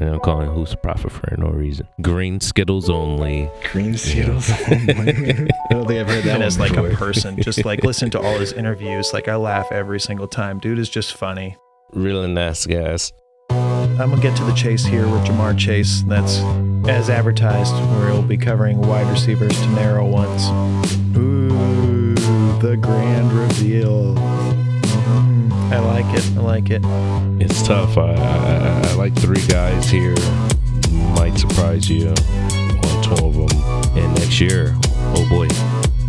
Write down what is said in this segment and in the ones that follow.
And I'm calling Who's the Prophet for no reason. Green Skittles only. Green Skittles. only. I don't think I've heard that and one as like a person, just like listen to all his interviews. Like I laugh every single time. Dude is just funny. Really nice guys. I'm gonna get to the chase here with Ja'Marr Chase. That's as advertised, where we'll be covering wide receivers to narrow ones. Ooh, the grand reveal. I like it. I like it. It's tough. I, I, I like three guys here. Might surprise you on two of them. And next year, oh boy.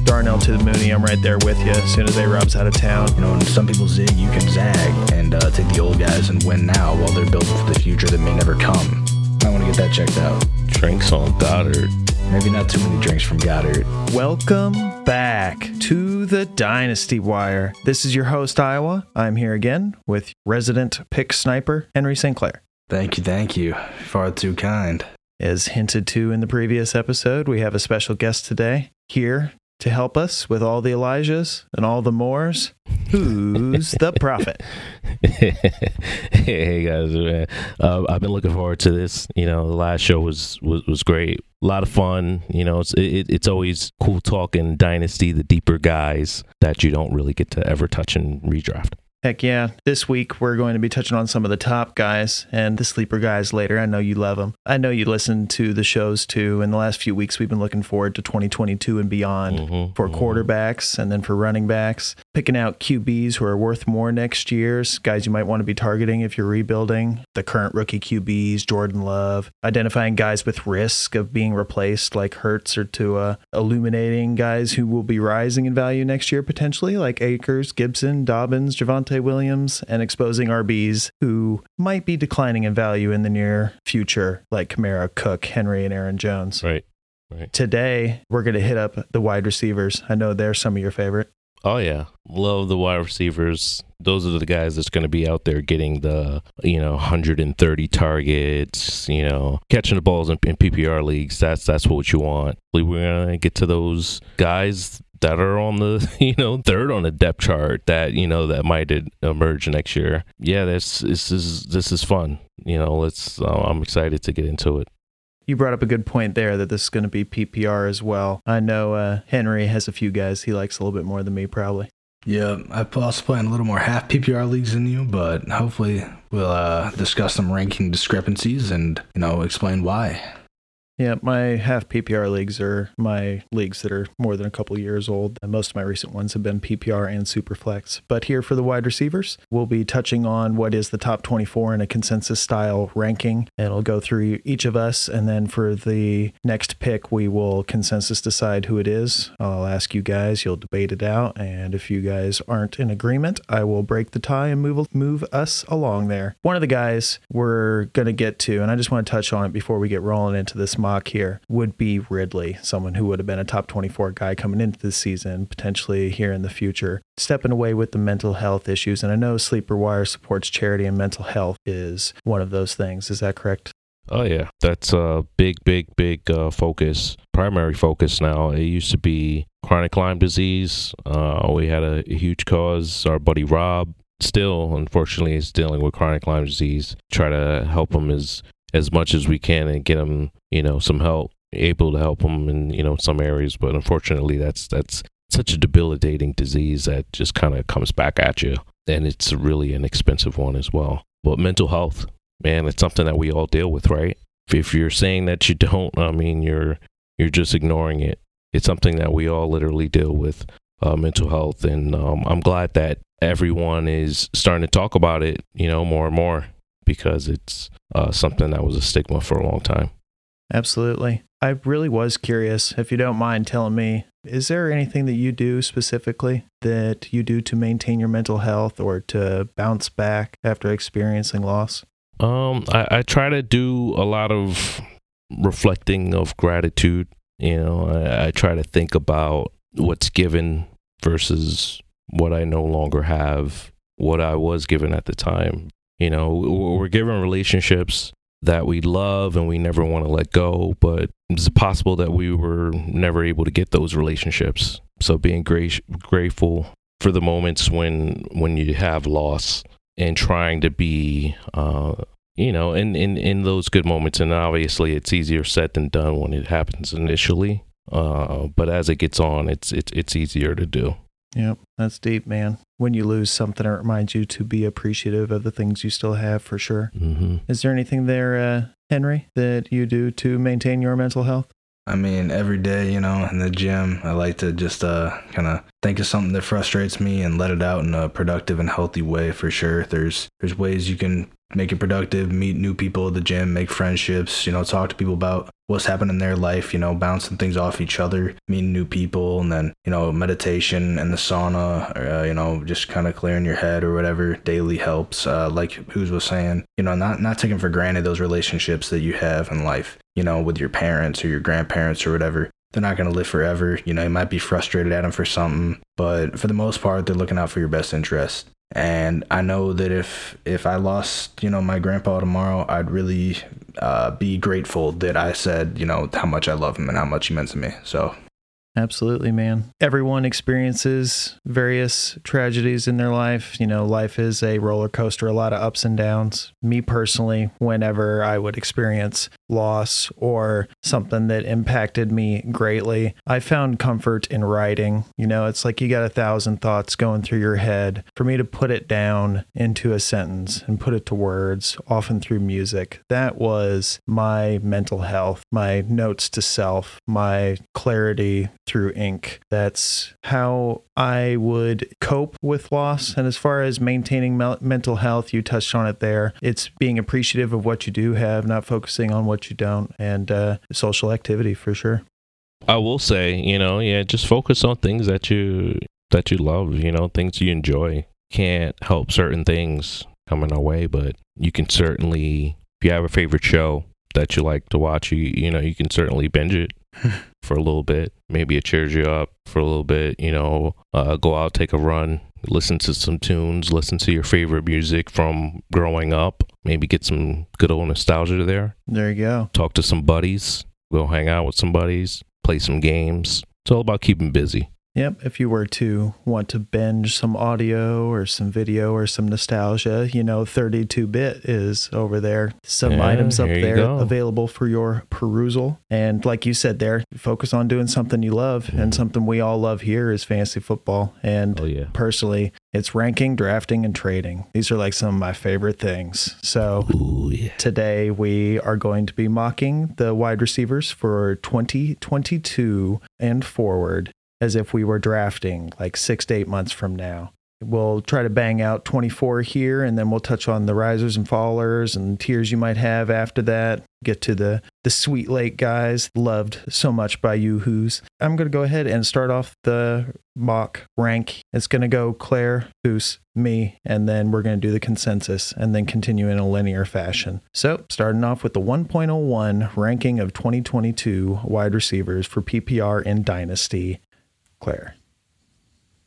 Darnell to the Mooney. I'm right there with you. As soon as A Rob's out of town. You know, when some people zig, you can zag and uh, take the old guys and win now while they're building for the future that may never come. I want to get that checked out. Drinks on Goddard. Maybe not too many drinks from Goddard. Welcome back to the Dynasty Wire. This is your host, Iowa. I'm here again with resident pick sniper, Henry Sinclair. Thank you, thank you. Far too kind. As hinted to in the previous episode, we have a special guest today here to help us with all the Elijahs and all the Moors. Who's the prophet? hey guys, man. Uh, I've been looking forward to this. You know, the last show was was, was great. A lot of fun. You know, it's it, it's always cool talking dynasty, the deeper guys that you don't really get to ever touch and redraft. Heck yeah. This week, we're going to be touching on some of the top guys and the sleeper guys later. I know you love them. I know you listen to the shows too. In the last few weeks, we've been looking forward to 2022 and beyond Mhm, for mhm. quarterbacks and then for running backs, picking out QBs who are worth more next year's, guys you might want to be targeting if you're rebuilding, the current rookie QBs, Jordan Love, identifying guys with risk of being replaced like Hurts or Tua, illuminating guys who will be rising in value next year potentially like Akers, Gibson, Dobbins, Javonte Williams, and exposing RBs who might be declining in value in the near future like Kamara, Cook, Henry, and Aaron Jones. Right. Today, we're going to hit up the wide receivers. I know they're some of your favorite. Oh yeah, love the wide receivers. Those are the guys that's going to be out there getting the you know 130 targets. You know, catching the balls in, in PPR leagues. That's that's what you want. We're gonna get to those guys that are on the you know third on the depth chart that you know that might emerge next year. Yeah, this this is this is fun. You know, let's. Uh, I'm excited to get into it. You brought up a good point there that this is going to be PPR as well. I know uh, Henry has a few guys he likes a little bit more than me, probably. Yeah, I also play in a little more half PPR leagues than you, but hopefully we'll uh, discuss some ranking discrepancies and, you know, explain why. Yeah, my half PPR leagues are my leagues that are more than a couple years old. Most of my recent ones have been PPR and Superflex. But here for the wide receivers, we'll be touching on what is the top 24 in a consensus style ranking. It'll go through each of us. And then for the next pick, we will consensus decide who it is. I'll ask you guys, you'll debate it out. And if you guys aren't in agreement, I will break the tie and move, move us along there. One of the guys we're going to get to, and I just want to touch on it before we get rolling into this mock here would be Ridley, someone who would have been a top 24 guy coming into this season, potentially here in the future, stepping away with the mental health issues. And I know Sleeper Wire supports charity and mental health is one of those things. Is that correct? Oh yeah, that's a big, big, big uh, focus, primary focus now. It used to be chronic Lyme disease. Uh, we had a, huge cause. Our buddy Rob still, unfortunately, is dealing with chronic Lyme disease. Try to help him as as much as we can and get them, you know, some help. Able to help them in you know some areas, but unfortunately, that's that's such a debilitating disease that just kind of comes back at you, and it's really an expensive one as well. But mental health, man, it's something that we all deal with, right? If, you're saying that you don't, I mean, you're you're just ignoring it. It's something that we all literally deal with, uh, mental health, and um, I'm glad that everyone is starting to talk about it, you know, more and more because it's uh, something that was a stigma for a long time. Absolutely. I really was curious, if you don't mind telling me, is there anything that you do specifically that you do to maintain your mental health or to bounce back after experiencing loss? Um, I, I try to do a lot of reflecting of gratitude. You know, I, I try to think about what's given versus what I no longer have, what I was given at the time. You know, we're given relationships that we love and we never want to let go, but it's possible that we were never able to get those relationships. So being gra- grateful for the moments when when you have loss and trying to be uh, you know, in, in, in those good moments, and obviously it's easier said than done when it happens initially. Uh, but as it gets on, it's it's it's easier to do. Yep, that's deep, man. When you lose something, it reminds you to be appreciative of the things you still have for sure. hmm Is there anything there, uh, Henry, that you do to maintain your mental health? I mean, every day, you know, in the gym, I like to just uh, kind of think of something that frustrates me and let it out in a productive and healthy way. For sure, there's there's ways you can make it productive, meet new people at the gym, make friendships, you know, talk to people about what's happening in their life, you know, bouncing things off each other, meeting new people, and then you know, meditation and the sauna, uh, you know, just kind of clearing your head or whatever daily helps. Uh, like Who's was saying, you know, not not taking for granted those relationships that you have in life you know, with your parents or your grandparents or whatever. They're not going to live forever. You know, you might be frustrated at them for something, but for the most part, they're looking out for your best interest. And I know that if if I lost, you know, my grandpa tomorrow, I'd really uh, be grateful that I said, you know, how much I love him and how much he meant to me. So Absolutely, man. Everyone experiences various tragedies in their life. You know, life is a roller coaster, a lot of ups and downs. Me personally, whenever I would experience loss or something that impacted me greatly, I found comfort in writing. You know, it's like you got a thousand thoughts going through your head. For me to put it down into a sentence and put it to words, often through music, that was my mental health, my notes to self, my clarity through ink. That's how I would cope with loss. And as far as maintaining mel- mental health, you touched on it there. It's being appreciative of what you do have, not focusing on what you don't, and uh, social activity for sure. I will say, you know, yeah, just focus on things that you that you love, you know, things you enjoy. Can't help certain things coming our way, but you can certainly if you have a favorite show that you like to watch, you you know, you can certainly binge it for a little bit. Maybe it cheers you up for a little bit, you know, uh, go out, take a run, listen to some tunes, listen to your favorite music from growing up, maybe get some good old nostalgia there. There you go. Talk to some buddies, go hang out with some buddies, play some games. It's all about keeping busy. Yep. If you were to want to binge some audio or some video or some nostalgia, you know, 32 bit is over there. Some Yeah, items up there available for your perusal. And like you said there, focus on doing something you love. And something we all love here is fantasy football. And Mm-hmm. Oh yeah. personally, it's ranking, drafting, and trading. These are like some of my favorite things. So Ooh yeah. Today, we are going to be mocking the wide receivers for 2022 and forward as if we were drafting like six to eight months from now. We'll try to bang out 24 here, and then we'll touch on the risers and fallers and tiers you might have after that. Get to the the sweet Lake guys loved so much by you who's. I'm going to go ahead and start off the mock rank. It's going to go Claire, who's me, and then we're going to do the consensus and then continue in a linear fashion. So, starting off with the 1.01 ranking of 2022 wide receivers for PPR in Dynasty. Claire.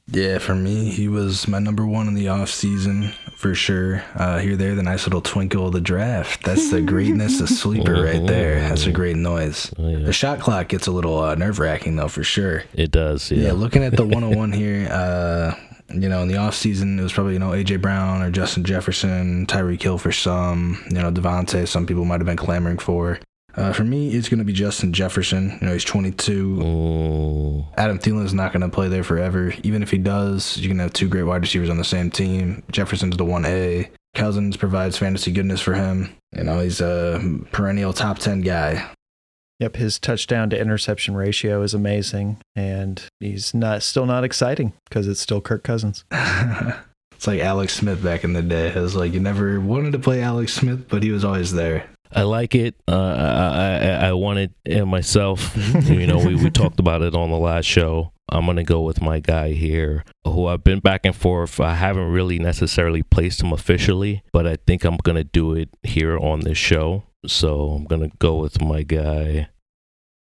Yeah, for me, he was my number one in the off season for sure. Uh, here, there, the nice little twinkle of the draft. That's the greatness of sleeper right there. That's a great noise. Oh, yeah. The shot clock gets a little uh, nerve wracking though, for sure. It does. Yeah, Yeah. looking at the 101 here, uh, you know, in the off season, it was probably you know AJ Brown or Justin Jefferson, Tyreek Hill for some, you know, Davante. Some people might have been clamoring for. Uh, for me, it's going to be Justin Jefferson. You know, he's 22. Ooh. Adam is not going to play there forever. Even if he does, you can have two great wide receivers on the same team. Jefferson's the 1A. Cousins provides fantasy goodness for him. You know, he's a perennial top 10 guy. Yep, his touchdown to interception ratio is amazing, and he's not still not exciting because it's still Kirk Cousins. it's like Alex Smith back in the day. It was like you never wanted to play Alex Smith, but he was always there. I like it. Uh, I, I I want it in myself. you know, we, we talked about it on the last show. I'm gonna go with my guy here, who I've been back and forth. I haven't really necessarily placed him officially, but I think I'm gonna do it here on this show. So I'm gonna go with my guy,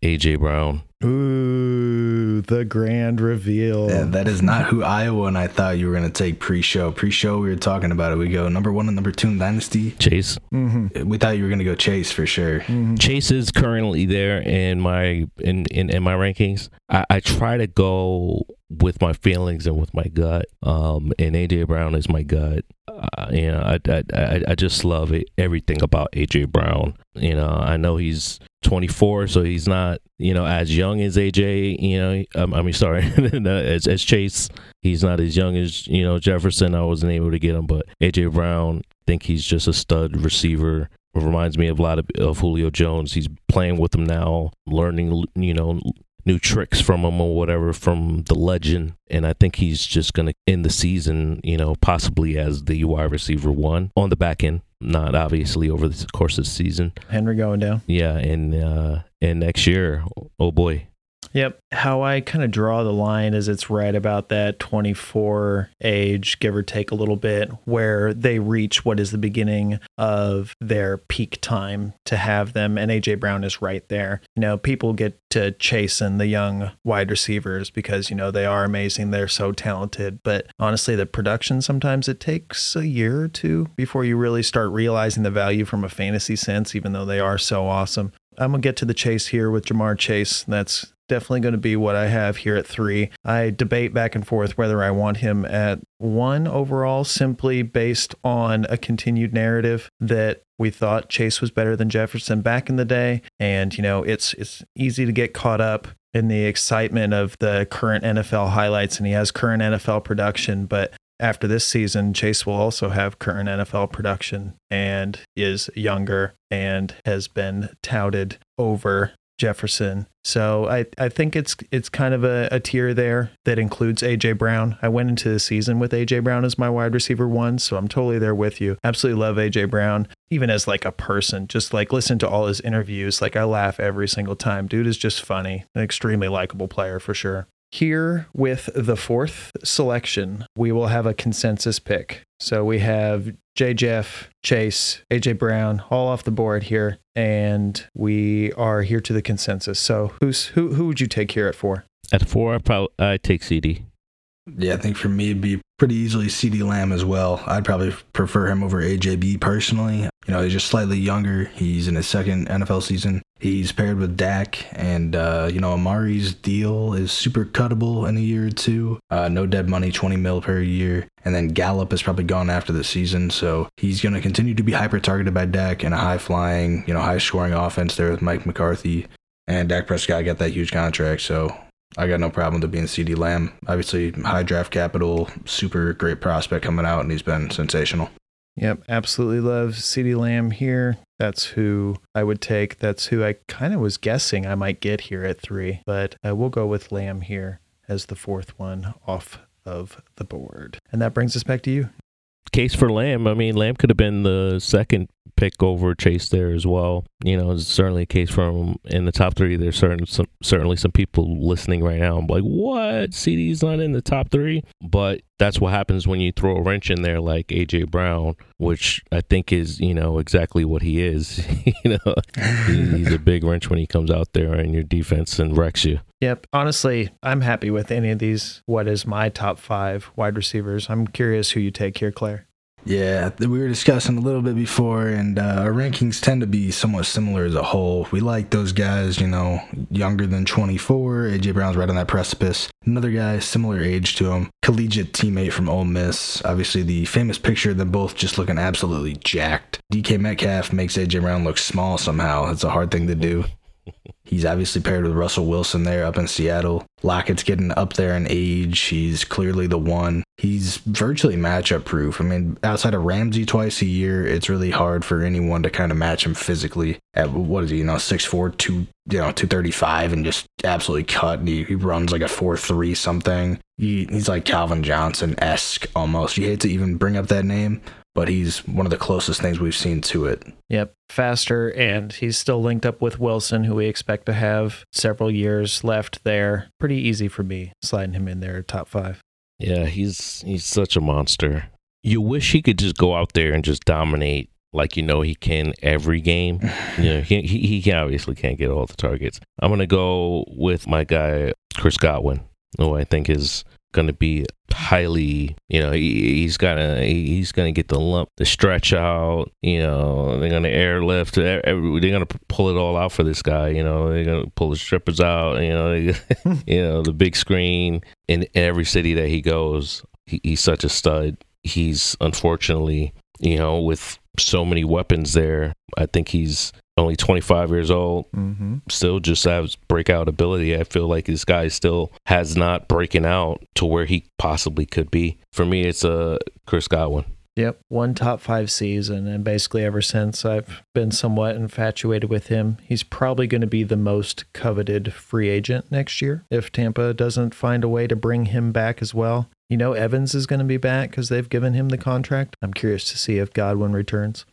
AJ Brown. Ooh, the grand reveal. Yeah, that is not who Iowa and I thought you were going to take pre-show. Pre-show, we were talking about it. We go number one and number two in Dynasty. Chase. Mm-hmm. We thought you were going to go Chase for sure. Chase is currently there in my in in, in my rankings. I, I try to go with my feelings and with my gut. Um, and AJ Brown is my gut. uh, you know, I, I I I just love it, everything about AJ Brown. You know, I know he's 24, so he's not you know as young as AJ. You know, um, I mean, sorry, as, as Chase, he's not as young as you know Jefferson. I wasn't able to get him, but AJ Brown, I think he's just a stud receiver. Reminds me of a lot of, of Julio Jones. He's playing with him now, learning you know new tricks from him or whatever from the legend. And I think he's just going to end the season, you know, possibly as the wide receiver one on the back end, not obviously over the course of the season. Henry going down. Yeah, and uh, and next year, oh boy, Yep. How I kind of draw the line is it's right about that 24 age, give or take a little bit, where they reach what is the beginning of their peak time to have them. And AJ Brown is right there. You know, people get to chasing the young wide receivers because, you know, they are amazing. They're so talented. But honestly, the production sometimes it takes a year or two before you really start realizing the value from a fantasy sense, even though they are so awesome. I'm gonna get to the chase here with Ja'Marr Chase. That's definitely going to be what I have here at three. I debate back and forth whether I want him at one overall, simply based on a continued narrative that we thought Chase was better than Jefferson back in the day, and you know it's it's easy to get caught up in the excitement of the current NFL highlights, and he has current NFL production, but after this season, Chase will also have current NFL production and is younger and has been touted over Jefferson. So I, I think it's it's kind of a, a, tier there that includes AJ Brown. I went into the season with AJ Brown as my wide receiver one, so I'm totally there with you. Absolutely love AJ Brown, even as like a person. Just like listen to all his interviews. Like I laugh every single time. Dude is just funny. An extremely likable player for sure. Here with the fourth selection, we will have a consensus pick. So we have J. Jeff, Chase, AJ Brown, all off the board here, and we are here to the consensus. So who's who? Who would you take here at four? At four, I probably I take CeeDee. Yeah, I think for me it'd be pretty easily CeeDee Lamb as well. I'd probably prefer him over AJB personally. You know, he's just slightly younger. He's in his second NFL season. He's paired with Dak, and uh, you know Amari's deal is super cuttable in a year or two. Uh, no dead money, 20 mil per year, and then Gallup is probably gone after the season, so he's going to continue to be hyper targeted by Dak in a high flying, you know, high scoring offense there with Mike McCarthy. And Dak Prescott got that huge contract, so I got no problem to being CeeDee Lamb. Obviously, high draft capital, super great prospect coming out, and he's been sensational. Yep, absolutely love CD Lamb here. That's who I would take. That's who I kind of was guessing I might get here at three, but I will go with Lamb here as the fourth one off of the board. And that brings us back to you. Case for Lamb. I mean, Lamb could have been the second pick over Chase there as well. You know, it's certainly a case for him in the top three. There's certain some, certainly some people listening right now. I'm like, what? CeeDee's not in the top three, but that's what happens when you throw a wrench in there like AJ Brown, which I think is you know exactly what he is. you know, he's a big wrench when he comes out there in your defense and wrecks you. Yep. Honestly, I'm happy with any of these. What is my top five wide receivers? I'm curious who you take here, Claire. Yeah, we were discussing a little bit before, and uh, our rankings tend to be somewhat similar as a whole. We like those guys, you know, younger than 24. AJ Brown's right on that precipice. Another guy, similar age to him, collegiate teammate from Ole Miss. Obviously, the famous picture of them both just looking absolutely jacked. DK Metcalf makes AJ Brown look small somehow. It's a hard thing to do. He's obviously paired with Russell Wilson there up in Seattle. Lockett's getting up there in age. He's clearly the one. He's virtually matchup proof. I mean, outside of Ramsey twice a year, it's really hard for anyone to kind of match him physically. At what is he, you know, 6'4, 2, you know, 235 and just absolutely cut. And he, he runs like a 4'3 something. He, he's like Calvin Johnson esque almost. You hate to even bring up that name, but he's one of the closest things we've seen to it. Yep, faster, and he's still linked up with Wilson, who we expect to have several years left there. Pretty easy for me sliding him in there top five. Yeah, he's he's such a monster. You wish he could just go out there and just dominate like you know he can every game. you know, he, he he obviously can't get all the targets. I'm gonna go with my guy Chris Godwin, who I think is going to be highly, you know, he, he's gonna he's gonna get the lump, the stretch out. You know, they're gonna airlift. They're gonna pull it all out for this guy. You know, they're gonna pull the strippers out. You know, hmm. you know the big screen in every city that he goes. He, he's such a stud. he's unfortunately, you know, with so many weapons there, I think he's only 25 years old, Mm-hmm. still just has breakout ability. I feel like this guy still has not breaking out to where he possibly could be. For me, it's a uh, Chris Godwin. Yep, one top five season, and basically ever since I've been somewhat infatuated with him. He's probably going to be the most coveted free agent next year if Tampa doesn't find a way to bring him back as well. You know, Evans is going to be back because they've given him the contract. I'm curious to see if Godwin returns.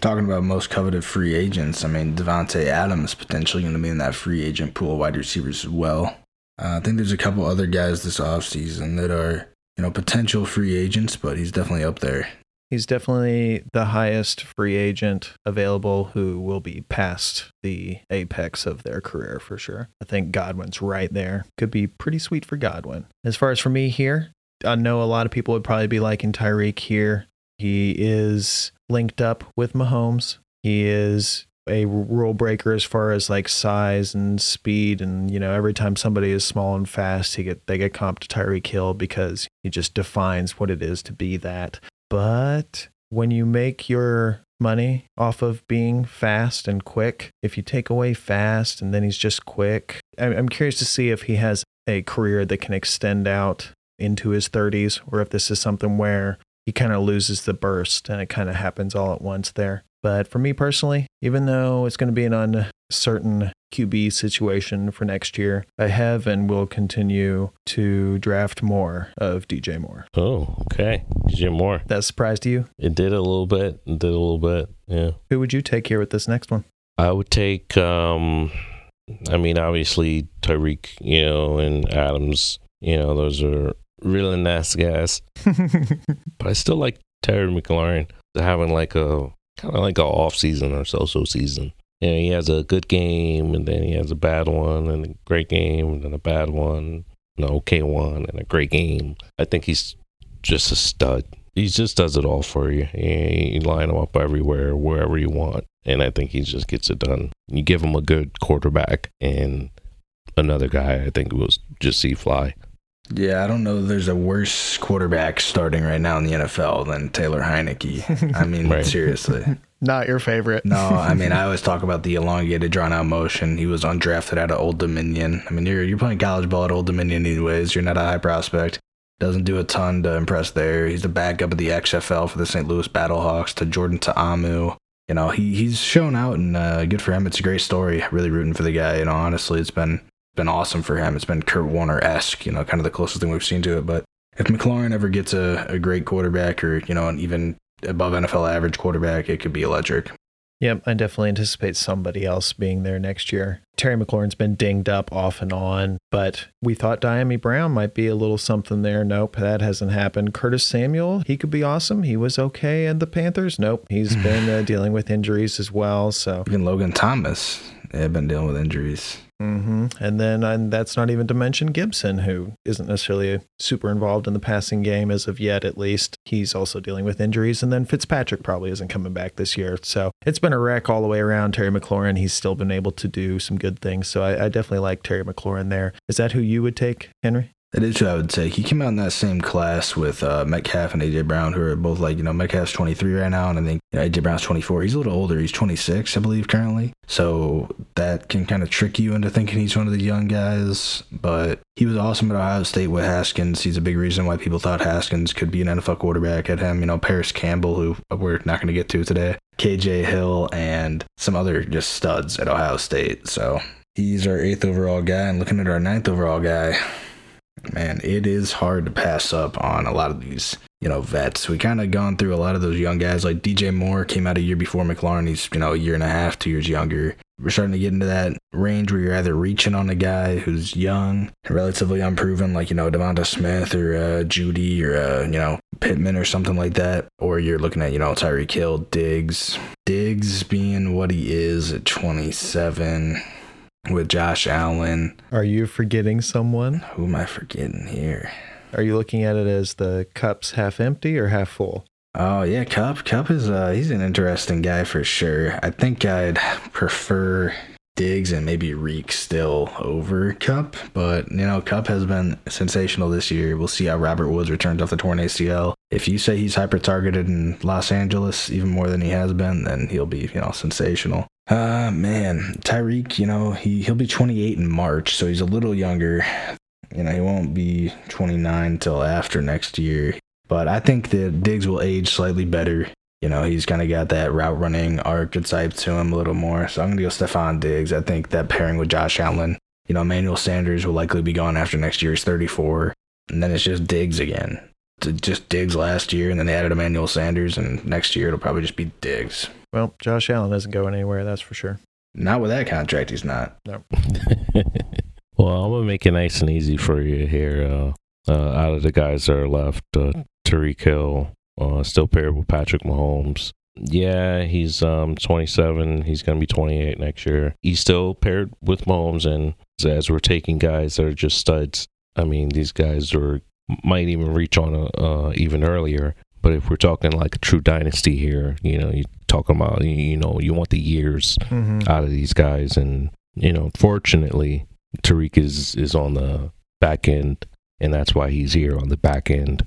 Talking about most coveted free agents, I mean, Davante Adams potentially going to be in that free agent pool of wide receivers as well. Uh, I think there's a couple other guys this offseason that are, you know, potential free agents, but he's definitely up there. He's definitely the highest free agent available who will be past the apex of their career for sure. I think Godwin's right there. Could be pretty sweet for Godwin. As far as for me here, I know a lot of people would probably be liking Tyreek here. He is linked up with Mahomes. He is a rule breaker as far as like size and speed and you know every time somebody is small and fast he get they get comped to Tyreek Hill because he just defines what it is to be that but when you make your money off of being fast and quick, if you take away fast and then he's just quick, I'm curious to see if he has a career that can extend out into his 30s or if this is something where he kind of loses the burst and it kind of happens all at once there. But for me personally, even though it's going to be an uncertain QB situation for next year, I have and will continue to draft more of DJ Moore. Oh, okay. DJ Moore. That surprised you? It did a little bit. It did a little bit. Yeah. Who would you take here with this next one? I would take, um, I mean, obviously Tyreek, you know, and Adams, you know, those are really nice guys. But I still like Terry McLaurin having like a kind of like a off season or so-so season. You know, he has a good game and then he has a bad one and a great game and then a bad one, an okay one and a great game. I think he's just a stud. He just does it all for you. You you line him up everywhere, wherever you want, and I think he just gets it done. You give him a good quarterback and another guy, I think it was just see fly. Yeah, I don't know. There's a worse quarterback starting right now in the NFL than Taylor Heinicke. I mean, Right. seriously. Not your favorite. No, I mean, I always talk about the elongated, drawn out motion. He was undrafted out of Old Dominion. I mean, you're you're playing college ball at Old Dominion anyways. You're not a high prospect. Doesn't do a ton to impress there. He's the backup of the XFL for the St. Louis Battlehawks to Jordan Ta'amu. You know, he he's shown out and uh, good for him. It's a great story. Really rooting for the guy. You know, honestly, it's been been awesome for him. It's been Kurt Warner esque. You know, kind of the closest thing we've seen to it. But if McLaurin ever gets a, a great quarterback or you know an even above NFL average quarterback, it could be electric. Yep, I definitely anticipate somebody else being there next year. Terry McLaurin's been dinged up off and on, but we thought Dyami Brown might be a little something there. Nope, that hasn't happened. Curtis Samuel, he could be awesome. He was okay at the Panthers. Nope, he's been uh, dealing with injuries as well. So, Even Logan Thomas have been dealing with injuries. Hmm and then and that's not even to mention Gibson, who isn't necessarily super involved in the passing game as of yet, at least. He's also dealing with injuries, and then Fitzpatrick probably isn't coming back this year. So it's been a wreck all the way around. Terry McLaurin, he's still been able to do some good things. So I, I definitely like Terry McLaurin there. Is that who you would take, Henry? That is who I would say. He came out in that same class with uh, Metcalf and AJ Brown, who are both like, you know, Metcalf's 23 right now, and I think you know, AJ Brown's 24. He's a little older. He's 26, I believe, currently. So that can kind of trick you into thinking he's one of the young guys. But he was awesome at Ohio State with Haskins. He's a big reason why people thought Haskins could be an NFL quarterback at him. You know, Parris Campbell, who we're not going to get to today, KJ Hill, and some other just studs at Ohio State. So he's our eighth overall guy. And looking at our ninth overall guy, man, it is hard to pass up on a lot of these, you know, vets. We kind of gone through a lot of those young guys. Like DJ Moore came out a year before McLaurin. He's, you know, a year and a half, two years younger. We're starting to get into that range where you're either reaching on a guy who's young, relatively unproven, like, you know, Devonta Smith or uh, Jeudy or, uh, you know, Pittman or something like that. Or you're looking at, you know, Tyreek Kill, Diggs. Diggs being what he is at 27 with Josh Allen. Are you forgetting someone? Who am I forgetting here? Are you looking at it as the cup's half empty or half full? Oh yeah, Kupp. Kupp is uh he's an interesting guy for sure. I think I'd prefer Diggs and maybe Reek still over Kupp, but you know, Kupp has been sensational this year. We'll see how Robert Woods returns off the torn ACL. If you say he's hyper targeted in Los Angeles even more than he has been, then he'll be, you know, sensational. Uh man, Tyreek, you know, he he'll be 28 in March, so he's a little younger. You know, he won't be 29 till after next year. But I think that Diggs will age slightly better. You know, he's kind of got that route running archetype to him a little more. So I'm going to go Stefon Diggs. I think that pairing with Josh Allen, you know, Emmanuel Sanders will likely be gone after next year. He's 34. And then it's just Diggs again. Just Diggs last year, and then they added Emmanuel Sanders, and next year it'll probably just be Diggs. Well, Josh Allen isn't going anywhere, that's for sure. Not with that contract, he's not. No. well, I'm gonna make it nice and easy for you here. Uh, uh, out of the guys that are left, uh, Tyreek Hill, uh, still paired with Patrick Mahomes. Yeah, he's um 27. He's gonna be 28 next year. He's still paired with Mahomes, and as we're taking guys that are just studs, I mean, these guys are might even reach on a, uh, even earlier. But if we're talking like a true dynasty here, you know, you talking about you know you want the years Mm-hmm. out of these guys, and you know, fortunately, Tyreek is is on the back end, and that's why he's here on the back end.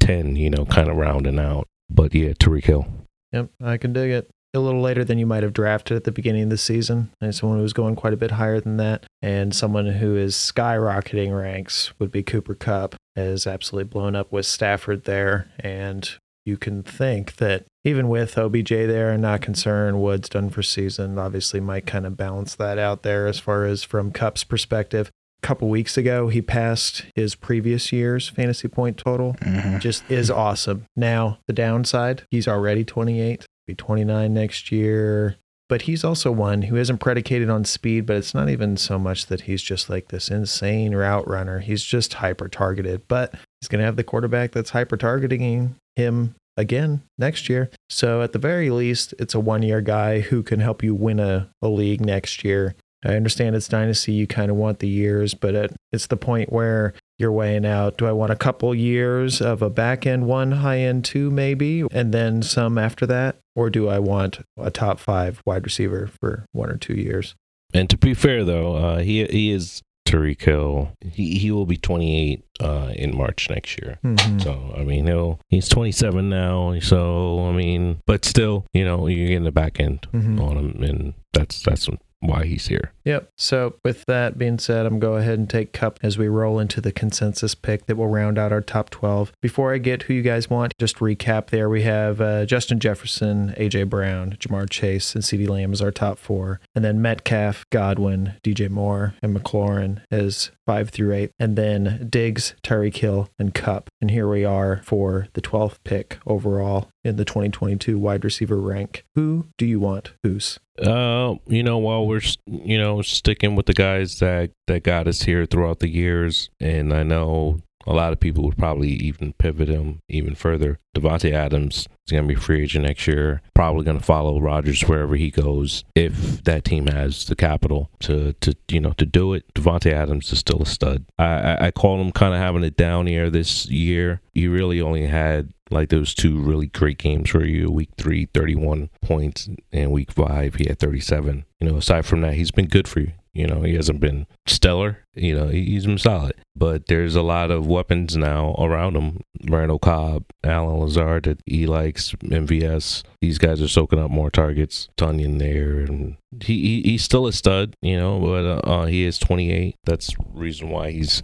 Ten, you know, kind of rounding out. But yeah, Tyreek Hill. Yep, I can dig it. A little later than you might have drafted at the beginning of the season, and someone who was going quite a bit higher than that, and someone who is skyrocketing ranks would be Cooper Kupp, has absolutely blown up with Stafford there, and you can think that even with OBJ there and not concerned, Woods done for season, obviously might kind of balance that out there as far as from Kupp's perspective. A couple weeks ago, he passed his previous year's fantasy point total Mm-hmm. just is awesome. Now, the downside, he's already 28, be 29 next year. But he's also one who isn't predicated on speed, but it's not even so much that he's just like this insane route runner. He's just hyper targeted, but he's going to have the quarterback that's hyper targeting him again next year. So, at the very least, it's a one year guy who can help you win a, a league next year. I understand it's dynasty, you kind of want the years, but it, it's the point where you're weighing out do I want a couple years of a back end one, high end two, maybe, and then some after that? Or do I want a top five wide receiver for one or two years? And to be fair, though, uh, he he is Tyreek Hill. He he will be 28 uh, in March next year. Mhm. So I mean, he'll he's 27 now. So I mean, but still, you know, you're getting the back end Mhm. on him, and that's that's why he's here. Yep. So with that being said, I'm go ahead and take Kupp as we roll into the consensus pick that will round out our top 12. Before I get who you guys want, just recap there. We have uh, Justin Jefferson, AJ Brown, Ja'Marr Chase, and CeeDee Lamb as our top four, and then Metcalf, Godwin, DJ Moore, and McLaurin as five through eight, and then Diggs, Tyreek Hill, and Kupp. And here we are for the 12th pick overall in the 2022 wide receiver rank. Who do you want? Who's? Uh, you know, while we're you know sticking with the guys that that got us here throughout the years, and I know a lot of people would probably even pivot him even further. Davante Adams is going to be free agent next year. Probably going to follow Rodgers wherever he goes if that team has the capital to to you know to do it. Davante Adams is still a stud. I I, I call him kind of having a down year this year. He really only had like those two really great games for you. Week three 31 points and week five he had 37 you know aside from that he's been good for you. You know he hasn't been stellar. You know he- he's been solid. But there's a lot of weapons now around him. Randall Cobb Allen Lazard that he likes MVS these guys are soaking up more targets. Tonyan there and he, he he's still a stud you know but uh, uh, he is 28 that's reason why he's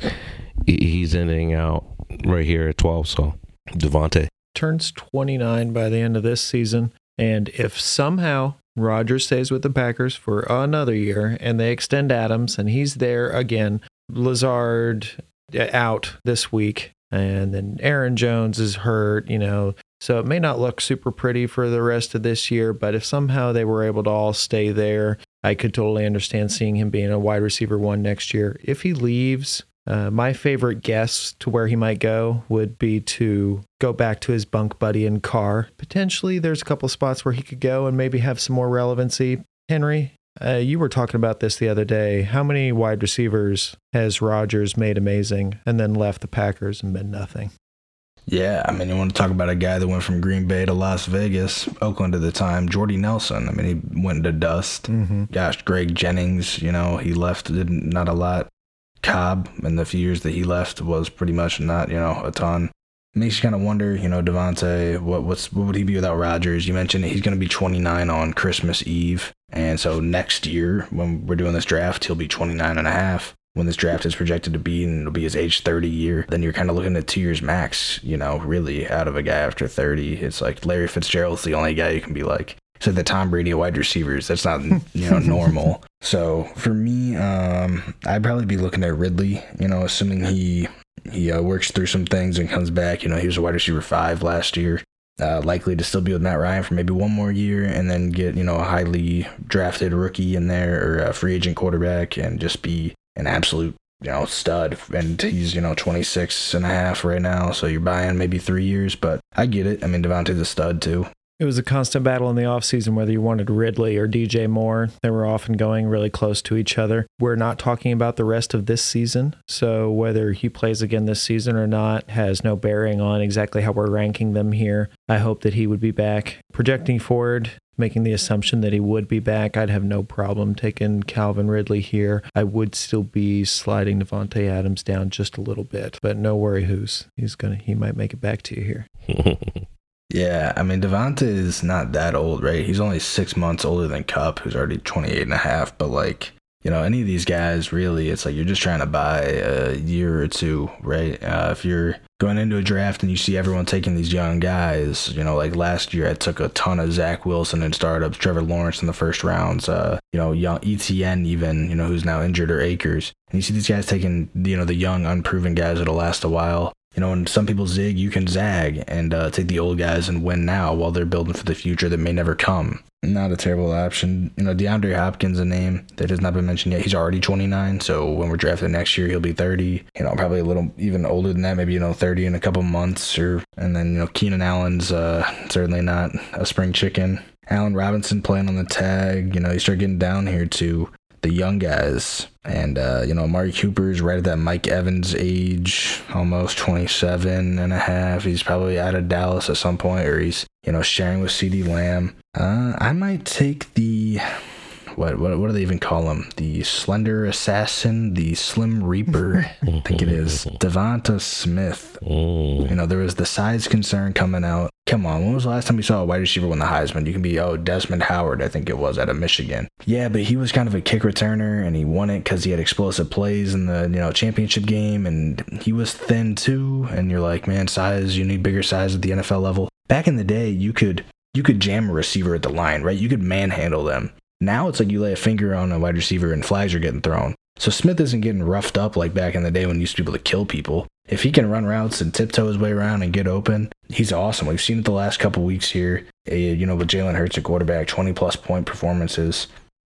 he's ending out right here at 12 so Davante turns 29 by the end of this season. And if somehow Rodgers stays with the Packers for another year and they extend Adams and he's there again, Lazard uh, out this week, and then Aaron Jones is hurt, you know. So it may not look super pretty for the rest of this year, but if somehow they were able to all stay there, I could totally understand seeing him being a wide receiver one next year. If he leaves, uh, my favorite guess to where he might go would be to go back to his bunk buddy in Carr. Potentially, there's a couple spots where he could go and maybe have some more relevancy. Henry, uh, you were talking about this the other day. How many wide receivers has Rodgers made amazing and then left the Packers and been nothing? Yeah, I mean, you want to talk about a guy that went from Green Bay to Las Vegas, Oakland at the time, Jordy Nelson. I mean, he went into dust. Mm-hmm. Gosh, Greg Jennings, you know, he left, did not a lot. Cobb, in the few years that he left, was pretty much not, you know, a ton. Makes you kind of wonder, you know, Davante, what what's what would he be without Rodgers? You mentioned he's going to be 29 on Christmas Eve, and so next year when we're doing this draft, he'll be 29 and a half when this draft is projected to be and it'll be his age 30 year, then you're kind of looking at two years max, you know, really out of a guy after 30. It's like Larry Fitzgerald's the only guy you can be like. So the Tom Brady wide receivers, that's not, you know, normal. So for me, um, I'd probably be looking at Ridley, you know, assuming he, he uh, works through some things and comes back. You know, he was a wide receiver five last year. Uh, likely to still be with Matt Ryan for maybe one more year and then get, you know, a highly drafted rookie in there or a free agent quarterback and just be an absolute you know stud and he's you know 26 and a half right now so you're buying maybe three years but i get it i mean Davante's a stud too It was a constant battle in the offseason whether you wanted Ridley or DJ Moore. They were often going really close to each other. We're not talking about the rest of this season, so whether he plays again this season or not has no bearing on exactly how we're ranking them here. I hope that he would be back. Projecting forward, making the assumption that he would be back, I'd have no problem taking Calvin Ridley here. I would still be sliding Davante Adams down just a little bit, but no worry, who's he's gonna he might make it back to you here. yeah i mean Davante is not that old right? He's only six months older than Kupp who's already 28 and a half but like you know any of these guys really it's like you're just trying to buy a year or two right? Uh, if you're going into a draft and you see everyone taking these young guys you know like last year i took a ton of zach wilson and startups trevor lawrence in the first rounds uh, you know young Etienne even you know who's now injured or Akers and you see these guys taking you know the young unproven guys that'll last a while you know, when some people zig, you can zag and uh, take the old guys and win now while they're building for the future that may never come. Not a terrible option. You know, DeAndre Hopkins, a name that has not been mentioned yet. He's already 29, so when we're drafted next year, he'll be 30. You know, probably a little even older than that, maybe you know 30 in a couple months. Or and then you know Keenan Allen's uh, certainly not a spring chicken. Allen Robinson playing on the tag. You know, you start getting down here to the young guys. And, uh, you know, Amari Cooper's right at that Mike Evans age, almost 27 and a half. He's probably out of Dallas at some point, or he's, you know, sharing with CeeDee Lamb. Uh, I might take the. What, what what do they even call him? The slender assassin, the slim reaper. I think it is Devonta Smith. Mm. You know, there was the size concern coming out. Come on, when was the last time you saw a wide receiver win the Heisman? You can be, oh, Desmond Howard, I think it was, out of Michigan. Yeah, but he was kind of a kick returner, and he won it because he had explosive plays in the, you know, championship game, and he was thin too. And you're like, man, size, you need bigger size at the NFL level. Back in the day, you could you could jam a receiver at the line, right? You could manhandle them. Now it's like you lay a finger on a wide receiver and flags are getting thrown. So Smith isn't getting roughed up like back in the day when you used to be able to kill people. If he can run routes and tiptoe his way around and get open, he's awesome. We've seen it the last couple weeks here. Uh, You know, with Jalen Hurts at quarterback, 20 plus point performances.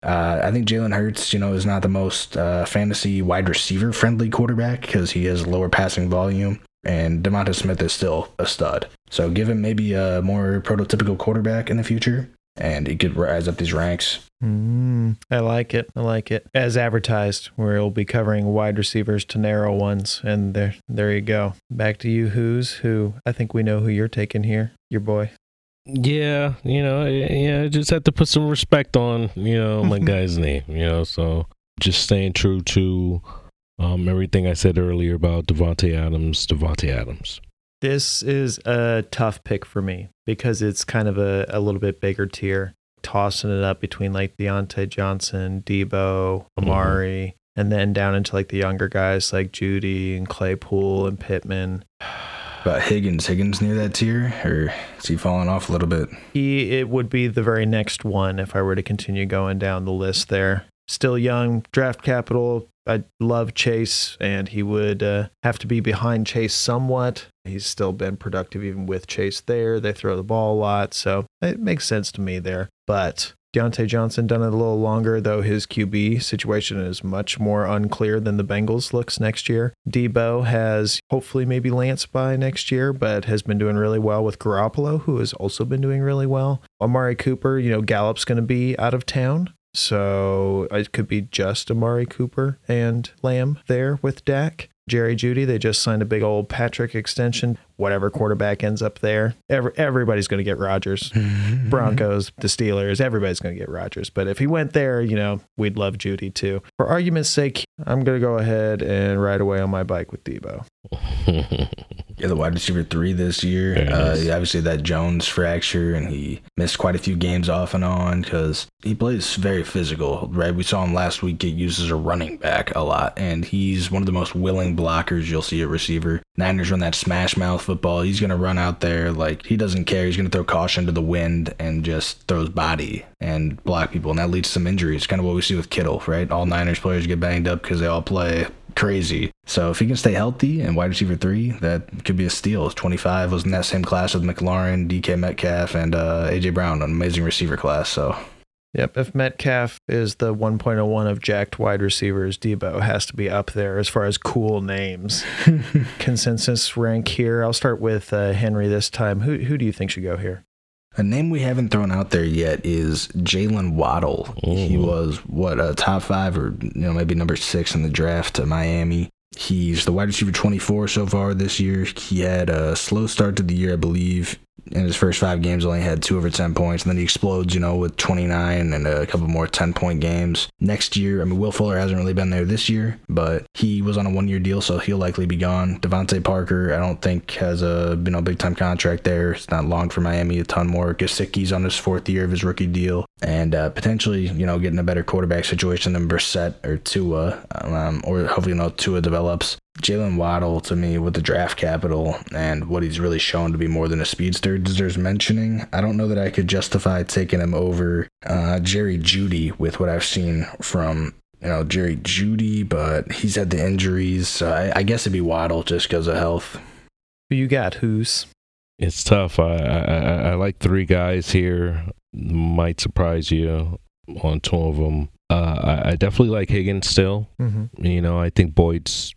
Uh, I think Jalen Hurts, you know, is not the most uh, fantasy wide receiver friendly quarterback because he has lower passing volume. And Devonta Smith is still a stud. So give him maybe a more prototypical quarterback in the future, and he could rise up these ranks. Mm, I like it. I like it. As advertised, where we'll be covering wide receivers to narrow ones, and there, there you go. Back to you, who's who? I think we know who you're taking here. Your boy. Yeah, you know, yeah, just have to put some respect on, you know, my guy's name, you know, so just staying true to um, everything I said earlier about Davante Adams, Davante Adams. This is a tough pick for me because it's kind of a, a little bit bigger tier. Tossing it up between like Diontae Johnson, Deebo, Amari, and then down into like the younger guys like Jeudy and Claypool and Pittman. But Higgins, Higgins near that tier, or is he falling off a little bit? He it would be the very next one if I were to continue going down the list there. Still young, draft capital. I love Chase, and he would uh, have to be behind Chase somewhat. He's still been productive even with Chase there. They throw the ball a lot, so it makes sense to me there. But Diontae Johnson done it a little longer, though his QB situation is much more unclear than the Bengals looks next year. Deebo has hopefully maybe Lance by next year, but has been doing really well with Garoppolo, who has also been doing really well. Amari Cooper, you know, Gallup's going to be out of town. So it could be just Amari Cooper and Lamb there with Dak. Jerry Jeudy. They just signed a big old Patrick extension. Whatever quarterback ends up there, every, everybody's going to get Rodgers. Mm-hmm. Broncos, the Steelers, everybody's going to get Rodgers. But if he went there, you know, we'd love Jeudy too. For argument's sake, I'm going to go ahead and ride away on my bike with Deebo. Yeah, the wide receiver three this year. Uh, nice. obviously that Jones fracture, and he missed quite a few games off and on because he plays very physical. Right, we saw him last week get used as a running back a lot, and he's one of the most willing blockers you'll see at receiver. Niners run that smash mouth football. He's gonna run out there like he doesn't care. He's gonna throw caution to the wind and just throws body and block people, and that leads to some injuries. Kind of what we see with Kittle, right? All Niners players get banged up because they all play crazy. So if he can stay healthy and wide receiver three, that could be a steal. 25 was in that same class with McLaurin, DK Metcalf, and uh, AJ Brown, an amazing receiver class. So Yep. If Metcalf is the 1.01 of jacked wide receivers, Deebo has to be up there as far as cool names. Consensus rank here. I'll start with uh, Henry this time. Who who do you think should go here? A name we haven't thrown out there yet is Jaylen Waddle. He was what a top five or you know maybe number six in the draft to Miami. He's the wide receiver 24 so far this year. He had a slow start to the year, I believe. In his first five games, only had two over 10 points. And then he explodes, you know, with 29 and a couple more 10 point games. Next year, I mean, Will Fuller hasn't really been there this year, but he was on a one year deal, so he'll likely be gone. DeVante Parker, I don't think has a you know big time contract there. It's not long for Miami, a ton more. Gesicki's on his fourth year of his rookie deal, and uh, potentially you know getting a better quarterback situation than Brissett or Tua, um, or hopefully you know Tua develops. Jaylen Waddle to me with the draft capital and what he's really shown to be more than a speedster deserves mentioning. I don't know that I could justify taking him over uh, Jerry Jeudy with what I've seen from you know Jerry Jeudy, but he's had the injuries. So I, I guess it'd be Waddle just because of health. Who you got? Who's? It's tough. I, I I- I like three guys here. Might surprise you on two of them. Uh, I, I definitely like Higgins still. Mm-hmm. You know, I think Boyd's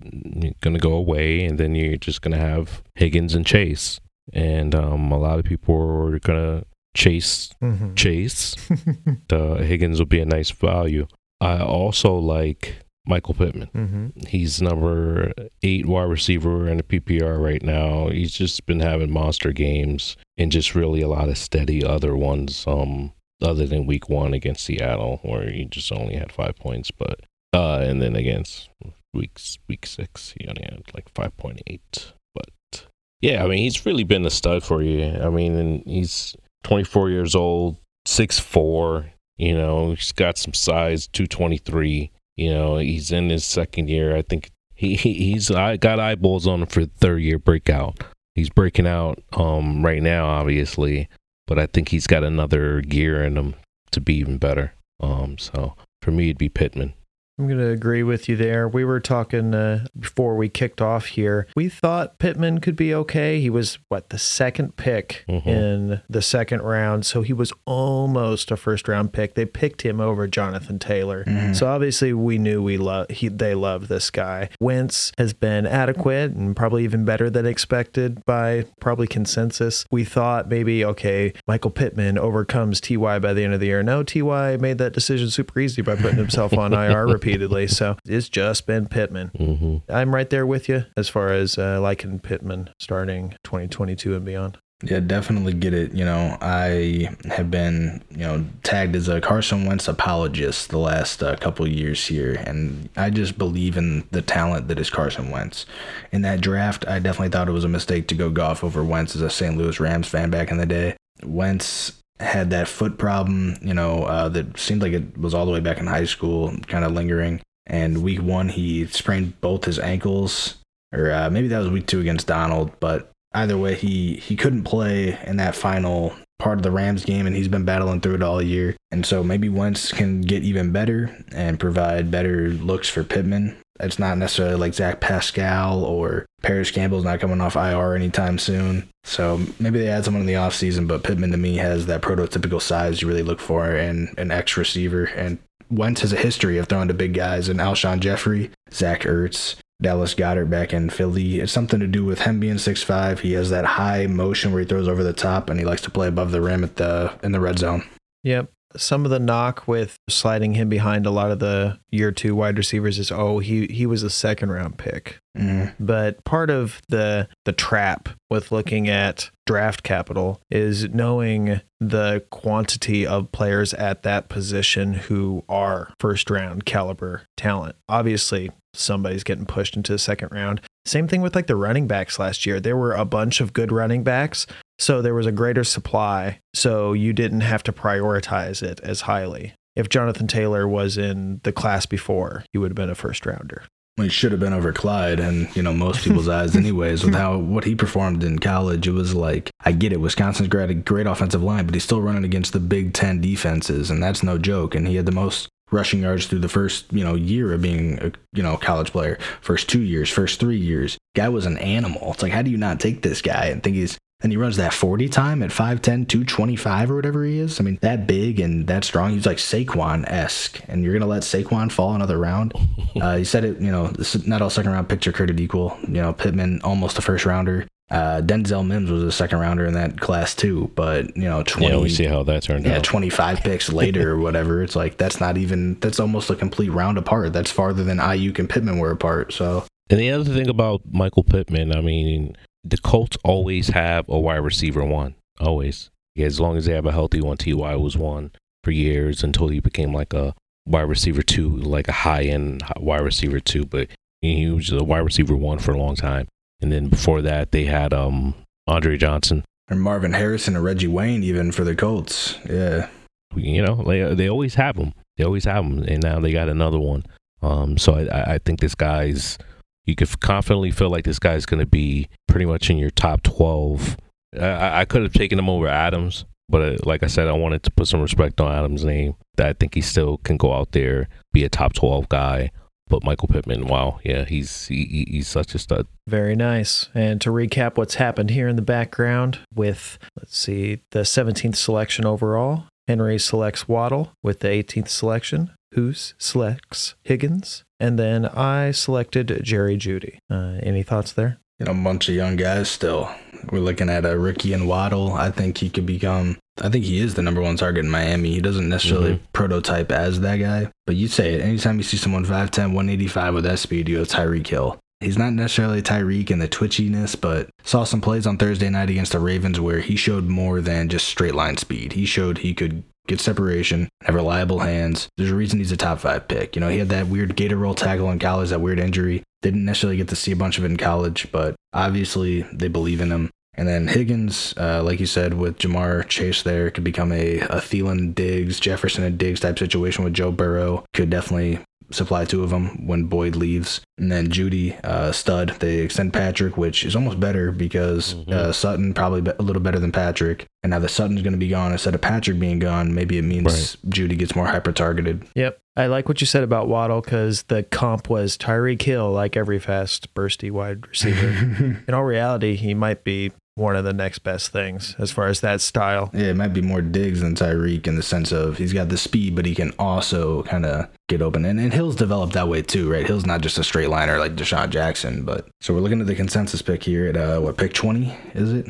going to go away, and then you're just going to have Higgins and Chase. And um, a lot of people are going to chase Mm-hmm. Chase. uh, Higgins will be a nice value. I also like Michael Pittman. mm-hmm. He's number eight wide receiver in the PPR right now. He's just been having monster games and just really a lot of steady other ones. Um, other than week one against Seattle, where he just only had five points, but uh, and then against weeks week six, he only had like five point eight. But yeah, I mean, he's really been a stud for you. I mean, and he's twenty four years old, six four. You know, he's got some size, two twenty three. You know, he's in his second year. I think he, he he's I got eyeballs on him for third year breakout. He's breaking out um right now, obviously, but I think he's got another gear in him to be even better. Um, so for me, it'd be Pittman. I'm going to agree with you there. We were talking uh, before we kicked off here. We thought Pittman could be okay. He was, what, the second pick Mhm. in the second round. So he was almost a first round pick. They picked him over Jonathan Taylor. Mhm. So obviously we knew we love he they love this guy. Wentz has been adequate and probably even better than expected by probably consensus. We thought maybe okay, Michael Pittman overcomes TY by the end of the year. No, TY made that decision super easy by putting himself on IR repeatedly. So it's just been Pittman. hmm I'm right there with you as far as uh, liking Pittman starting 2022 and beyond. Yeah, definitely get it. You know, I have been, you know, tagged as a Carson Wentz apologist the last uh, couple of years here, and I just believe in the talent that is Carson Wentz. In that draft, I definitely thought it was a mistake to go Goff over Wentz as a St. Louis Rams fan back in the day. Wentz had that foot problem, you know, uh, that seemed like it was all the way back in high school, kind of lingering. And week one, he sprained both his ankles, or uh, maybe that was week two against Donald, but either way, he he couldn't play in that final part of the Rams game, and he's been battling through it all year. And so maybe Wentz can get even better and provide better looks for Pittman. It's not necessarily like Zach Pascal or Parris Campbell's not coming off IR anytime soon. So maybe they add someone in the offseason, but Pittman to me has that prototypical size you really look for in an X receiver. And Wentz has a history of throwing to big guys, and Alshon Jeffery, Zach Ertz, Dallas Goedert back in Philly. It's something to do with him being 6'5". He has that high motion where he throws over the top and he likes to play above the rim at the in the red zone. Yep. Some of the knock with sliding him behind a lot of the year two wide receivers is oh he he was a second round pick. Mm. But part of the the trap with looking at draft capital is knowing the quantity of players at that position who are first round caliber talent. Obviously, somebody's getting pushed into the second round. Same thing with like the running backs last year. There were a bunch of good running backs, so there was a greater supply, so you didn't have to prioritize it as highly. If Jonathan Taylor was in the class before, he would have been a first rounder. Well, he should have been over Clyde, and you know most people's eyes, anyways. With how what he performed in college, it was like I get it. Wisconsin's got a great offensive line, but he's still running against the Big Ten defenses, and that's no joke. And he had the most rushing yards through the first you know year of being a you know college player, first two years, first three years. Guy was an animal. It's like how do you not take this guy and think he's and he runs that 40 time at 5'10, 225 or whatever he is. I mean, that big and that strong. He's like Saquon esque. And you're going to let Saquon fall another round. Uh, he said it, you know, this not all second round picks are created equal. You know, Pittman, almost a first rounder. Uh, Denzel Mims was a second rounder in that class too, but you know, 20, yeah, we see how that turned out. yeah, out. 25 picks later or whatever. It's like, that's not even, that's almost a complete round apart. That's farther than Aiyuk and Pittman were apart. So, And the other thing about Michael Pittman, I mean, the Colts always have a wide receiver one. Always. Yeah, as long as they have a healthy one, Ty was one for years until he became like a wide receiver two, like a high end wide receiver two. But he was a wide receiver one for a long time. And then before that, they had um Andre Johnson. and Marvin Harrison and Reggie Wayne, even for the Colts. Yeah. You know, they they always have them. They always have them, and now they got another one. Um, so I, I think this guy's you could confidently feel like this guy's going to be pretty much in your top 12. I, I could have taken him over Adams, but uh, like I said, I wanted to put some respect on Adams' name. That I think he still can go out there, be a top 12 guy. But Michael Pittman, wow, yeah, he's he, he's such a stud. Very nice. And to recap what's happened here in the background with, let's see, the 17th selection overall, Henry selects Waddle with the 18th selection. Hoos selects Higgins. And then I selected Jerry Jeudy. Uh, any thoughts there? You know, a bunch of young guys still. We're looking at a Ricky and Waddle. I think he could become. I think he is the number one target in Miami. He doesn't necessarily prototype as that guy, but you say it. Anytime you see someone 5'10, 185 with that speed, you go Tyreek Hill. He's not necessarily Tyreek in the twitchiness, but saw some plays on Thursday night against the Ravens where he showed more than just straight line speed. He showed he could get separation, have reliable hands. There's a reason he's a top five pick. You know, he had that weird gator roll tackle in college, that weird injury. Didn't necessarily get to see a bunch of it in college, but obviously they believe in him. And then Higgins, uh, like you said, with Ja'Marr Chase there, could become a, a Thielen Diggs, Jefferson and Diggs type situation with Joe Burrow. Could definitely supply two of them when Boyd leaves. And then Jeudy, uh, stud. They extend Patrick, which is almost better because Mhm. uh, Sutton probably be- a little better than Patrick. And now that Sutton's going to be gone instead of Patrick being gone, maybe it means Right. Jeudy gets more hyper targeted. Yep. I like what you said about Waddle because the comp was Tyreek Hill, like every fast, bursty wide receiver. In all reality, he might be one of the next best things as far as that style. Yeah, it might be more Diggs than Tyreek in the sense of he's got the speed, but he can also kind of get open. And, and Hill's developed that way too, right? Hill's not just a straight liner like DeSean Jackson. But so we're looking at the consensus pick here at uh, what pick 20 is it?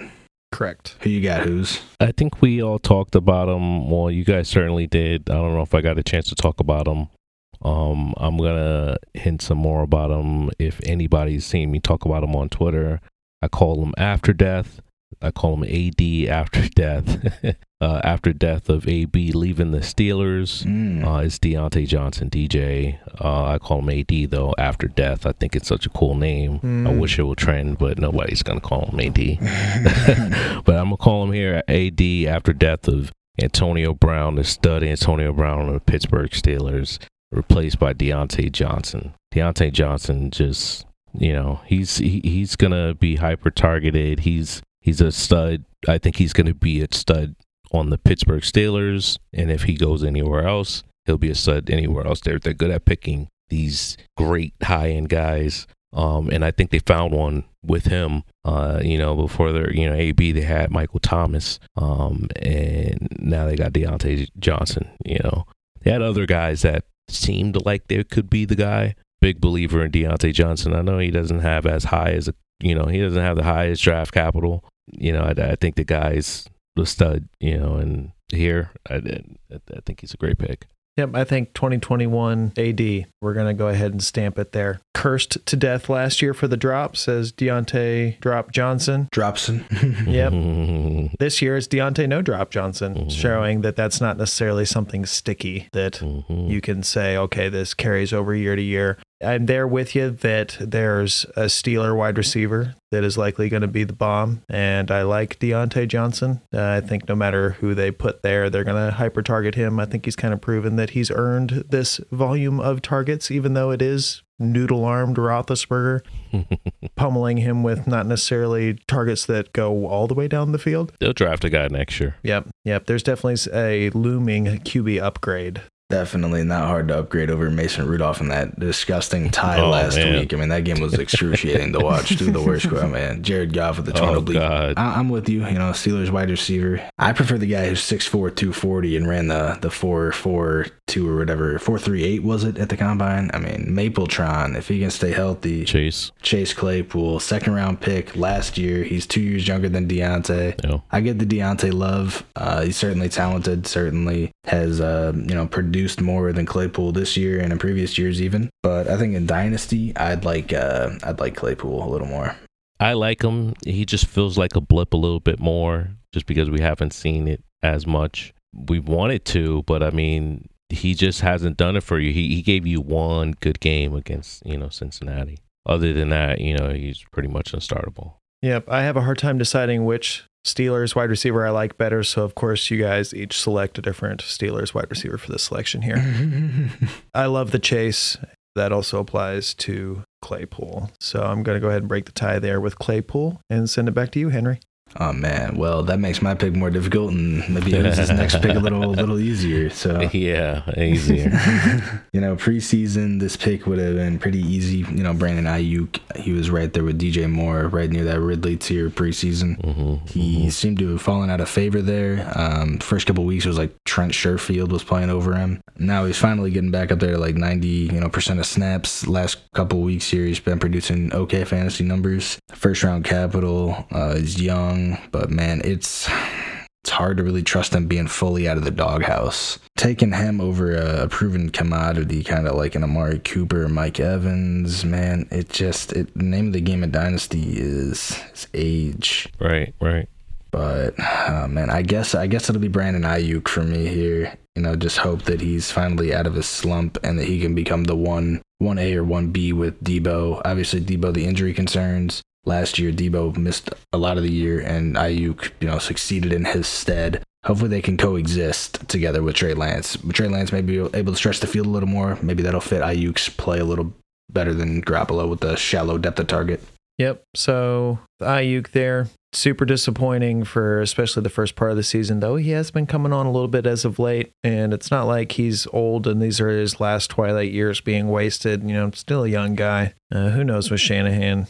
Correct. Who you got? Who's? I think we all talked about him. Well, you guys certainly did. I don't know if I got a chance to talk about him. Um, I'm gonna hint some more about him. If anybody's seen me talk about him on Twitter, I call him After Death. I call him AD After Death. uh, after death of AB leaving the Steelers. Mm. Uh, it's Diontae Johnson, DJ. Uh, I call him AD though. After death, I think it's such a cool name. I Mm. wish it would trend, but nobody's gonna call him AD. but I'm gonna call him here AD after death of Antonio Brown, the stud Antonio Brown of the Pittsburgh Steelers, replaced by Diontae Johnson. Diontae Johnson just, you know, he's he, he's gonna be hyper targeted. He's he's a stud. I think he's gonna be a stud on the Pittsburgh Steelers, and if he goes anywhere else, he'll be a stud anywhere else. They're they're good at picking these great high end guys. Um, and I think they found one with him. Uh, you know, before their you know AB, they had Michael Thomas. Um, and now they got Diontae Johnson. You know, they had other guys that seemed like they could be the guy. Big believer in Diontae Johnson. I know he doesn't have as high as a you know he doesn't have the highest draft capital. You know, I, I think the guy's the stud. You know, and here. I, I, I think he's a great pick. Yep, I think 2021 AD. We're going to go ahead and stamp it there. Cursed to death last year for the drop, says Diontae Drop Johnson. Dropson. Yep. This year it's Diontae No Drop Johnson, Mhm. showing that that's not necessarily something sticky that Mhm. you can say, okay, this carries over year to year. I'm there with you that there's a Steeler wide receiver that is likely going to be the bomb. And I like Diontae Johnson. Uh, I think no matter who they put there, they're going to hyper target him. I think he's kind of proven that he's earned this volume of targets, even though it is noodle armed Roethlisberger pummeling him with not necessarily targets that go all the way down the field. They'll draft a guy next year. Yep. Yep. There's definitely a looming QB upgrade. Definitely not hard to upgrade over Mason Rudolph in that disgusting tie Oh, last man. week. I mean, that game was excruciating to watch. Through the worst squad, man. Jared Goff with the Toronto Oh. I- I'm with you. You know, Steelers wide receiver. I prefer the guy who's 6'4", 240 and ran the the four four two or whatever four three eight was it at the combine. I mean, Mapletron if he can stay healthy. Chase. Chase Claypool, second round pick last year. He's two years younger than Diontae. No. I get the Diontae love. Uh, he's certainly talented. Certainly has uh, you know produced more than Claypool this year and in previous years even. But I think in dynasty, I'd like uh, I'd like Claypool a little more. I like him. He just feels like a blip a little bit more just because we haven't seen it as much. We wanted to, but I mean, he just hasn't done it for you. He he gave you one good game against, you know, Cincinnati. Other than that, you know, he's pretty much unstartable. Yep. I have a hard time deciding which Steelers wide receiver I like better. So, of course, you guys each select a different Steelers wide receiver for this selection here. I love the chase. That also applies to Claypool. So, I'm going to go ahead and break the tie there with Claypool and send it back to you, Henry. Oh man, well that makes my pick more difficult, and maybe his his next pick a little little easier. So Yeah, easier. you know, preseason this pick would have been pretty easy. You know, Brandon Aiyuk, he was right there with DJ Moore, right near that Ridley tier preseason. hmm He seemed to have fallen out of favor there. Um, first couple weeks it was like Trent Sherfield was playing over him. Now he's finally getting back up there to like 90, you know, percent of snaps. Last couple weeks here he's been producing okay fantasy numbers. First round capital. Uh, he's young, but man, it's it's hard to really trust him being fully out of the doghouse. Taking him over a, a proven commodity, kind of like an Amari Cooper, Mike Evans, man, it just it the name of the game of Dynasty is, is age. Right, right. But uh, man, I guess I guess it'll be Brandon Aiyuk for me here. You know, just hope that he's finally out of his slump and that he can become the one one A or one B with Deebo. Obviously, Deebo the injury concerns. Last year, Deebo missed a lot of the year, and Aiyuk, you know, succeeded in his stead. Hopefully, they can coexist together with Trey Lance. Trey Lance may be able to stretch the field a little more. Maybe that'll fit Aiyuk's play a little better than Garoppolo with the shallow depth of target. Yep. So Aiyuk there, super disappointing for especially the first part of the season, though he has been coming on a little bit as of late. And it's not like he's old and these are his last twilight years being wasted. You know, still a young guy. Uh, who knows with Shanahan?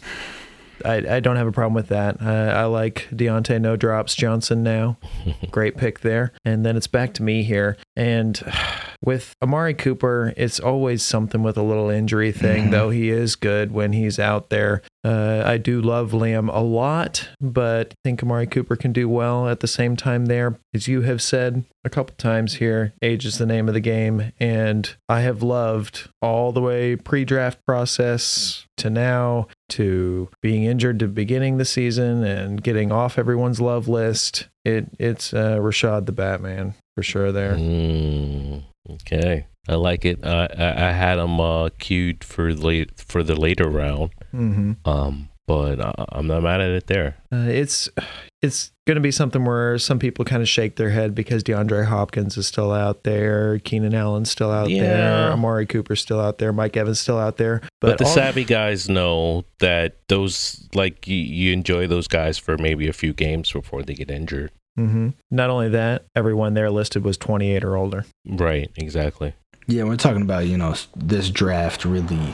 I, I don't have a problem with that. Uh, I like Diontae No Drops Johnson now. Great pick there. And then it's back to me here. And with Amari Cooper, it's always something with a little injury thing, Mhm. though he is good when he's out there. Uh, I do love Liam a lot, but I think Amari Cooper can do well at the same time there. As you have said a couple times here, age is the name of the game. And I have loved all the way pre draft process to now to being injured to beginning the season and getting off everyone's love list. It It's uh, Rashod the Batman for sure there. Mm, okay, I like it. Uh, I, I had him uh, queued for late for the later round, Mm-hmm. um, but I, I'm not mad at it there. Uh, it's it's going to be something where some people kind of shake their head because DeAndre Hopkins is still out there, Keenan Allen's still out there, Amari Cooper's still out there, Mike Evans still out there. But, the all- savvy guys know that those like you, you enjoy those guys for maybe a few games before they get injured. Mhm. Not only that, everyone there listed was 28 or older. Right, exactly. Yeah, we're talking about, you know, this draft really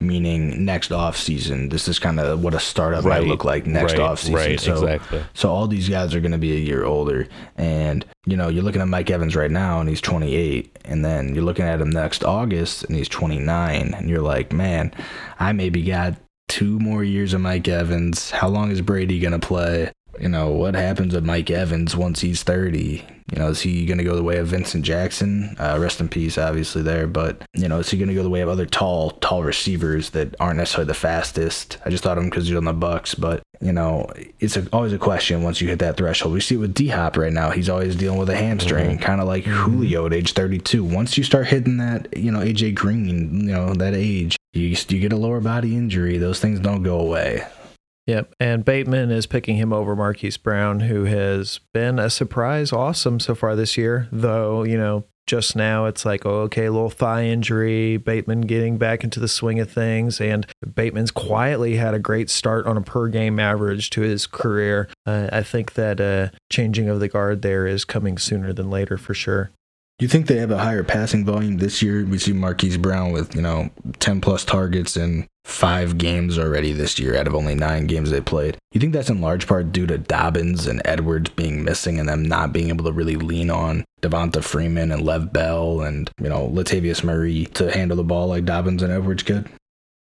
meaning next off season. This is kind of what a startup Right, might look like next right, off season. Right, so, exactly. so all these guys are going to be a year older. And, you know, you're looking at Mike Evans right now and he's 28. And then you're looking at him next August and he's 29. And you're like, man, I maybe got two more years of Mike Evans. How long is Brady going to play? You know, what happens with Mike Evans once he's 30? You know, is he going to go the way of Vincent Jackson? Uh, rest in peace, obviously, there. But, you know, is he going to go the way of other tall, tall receivers that aren't necessarily the fastest? I just thought of him because he's on the Bucs. But, you know, it's a, always a question once you hit that threshold. We see it with D Hop right now. He's always dealing with a hamstring, mm-hmm. kind of like mm-hmm. Julio at age 32. Once you start hitting that, you know, AJ Green, you know, that age, you, you get a lower body injury. Those things don't go away. Yep. And Bateman is picking him over Marquise Brown, who has been a surprise awesome so far this year. Though, you know, just now it's like, oh, okay, little thigh injury, Bateman getting back into the swing of things. And Bateman's quietly had a great start on a per game average to his career. Uh, I think that uh, changing of the guard there is coming sooner than later for sure. You think they have a higher passing volume this year? We see Marquise Brown with, you know, 10 plus targets in five games already this year out of only nine games they played. You think that's in large part due to Dobbins and Edwards being missing and them not being able to really lean on Devonta Freeman and Lev Bell and, you know, Latavius Murray to handle the ball like Dobbins and Edwards could?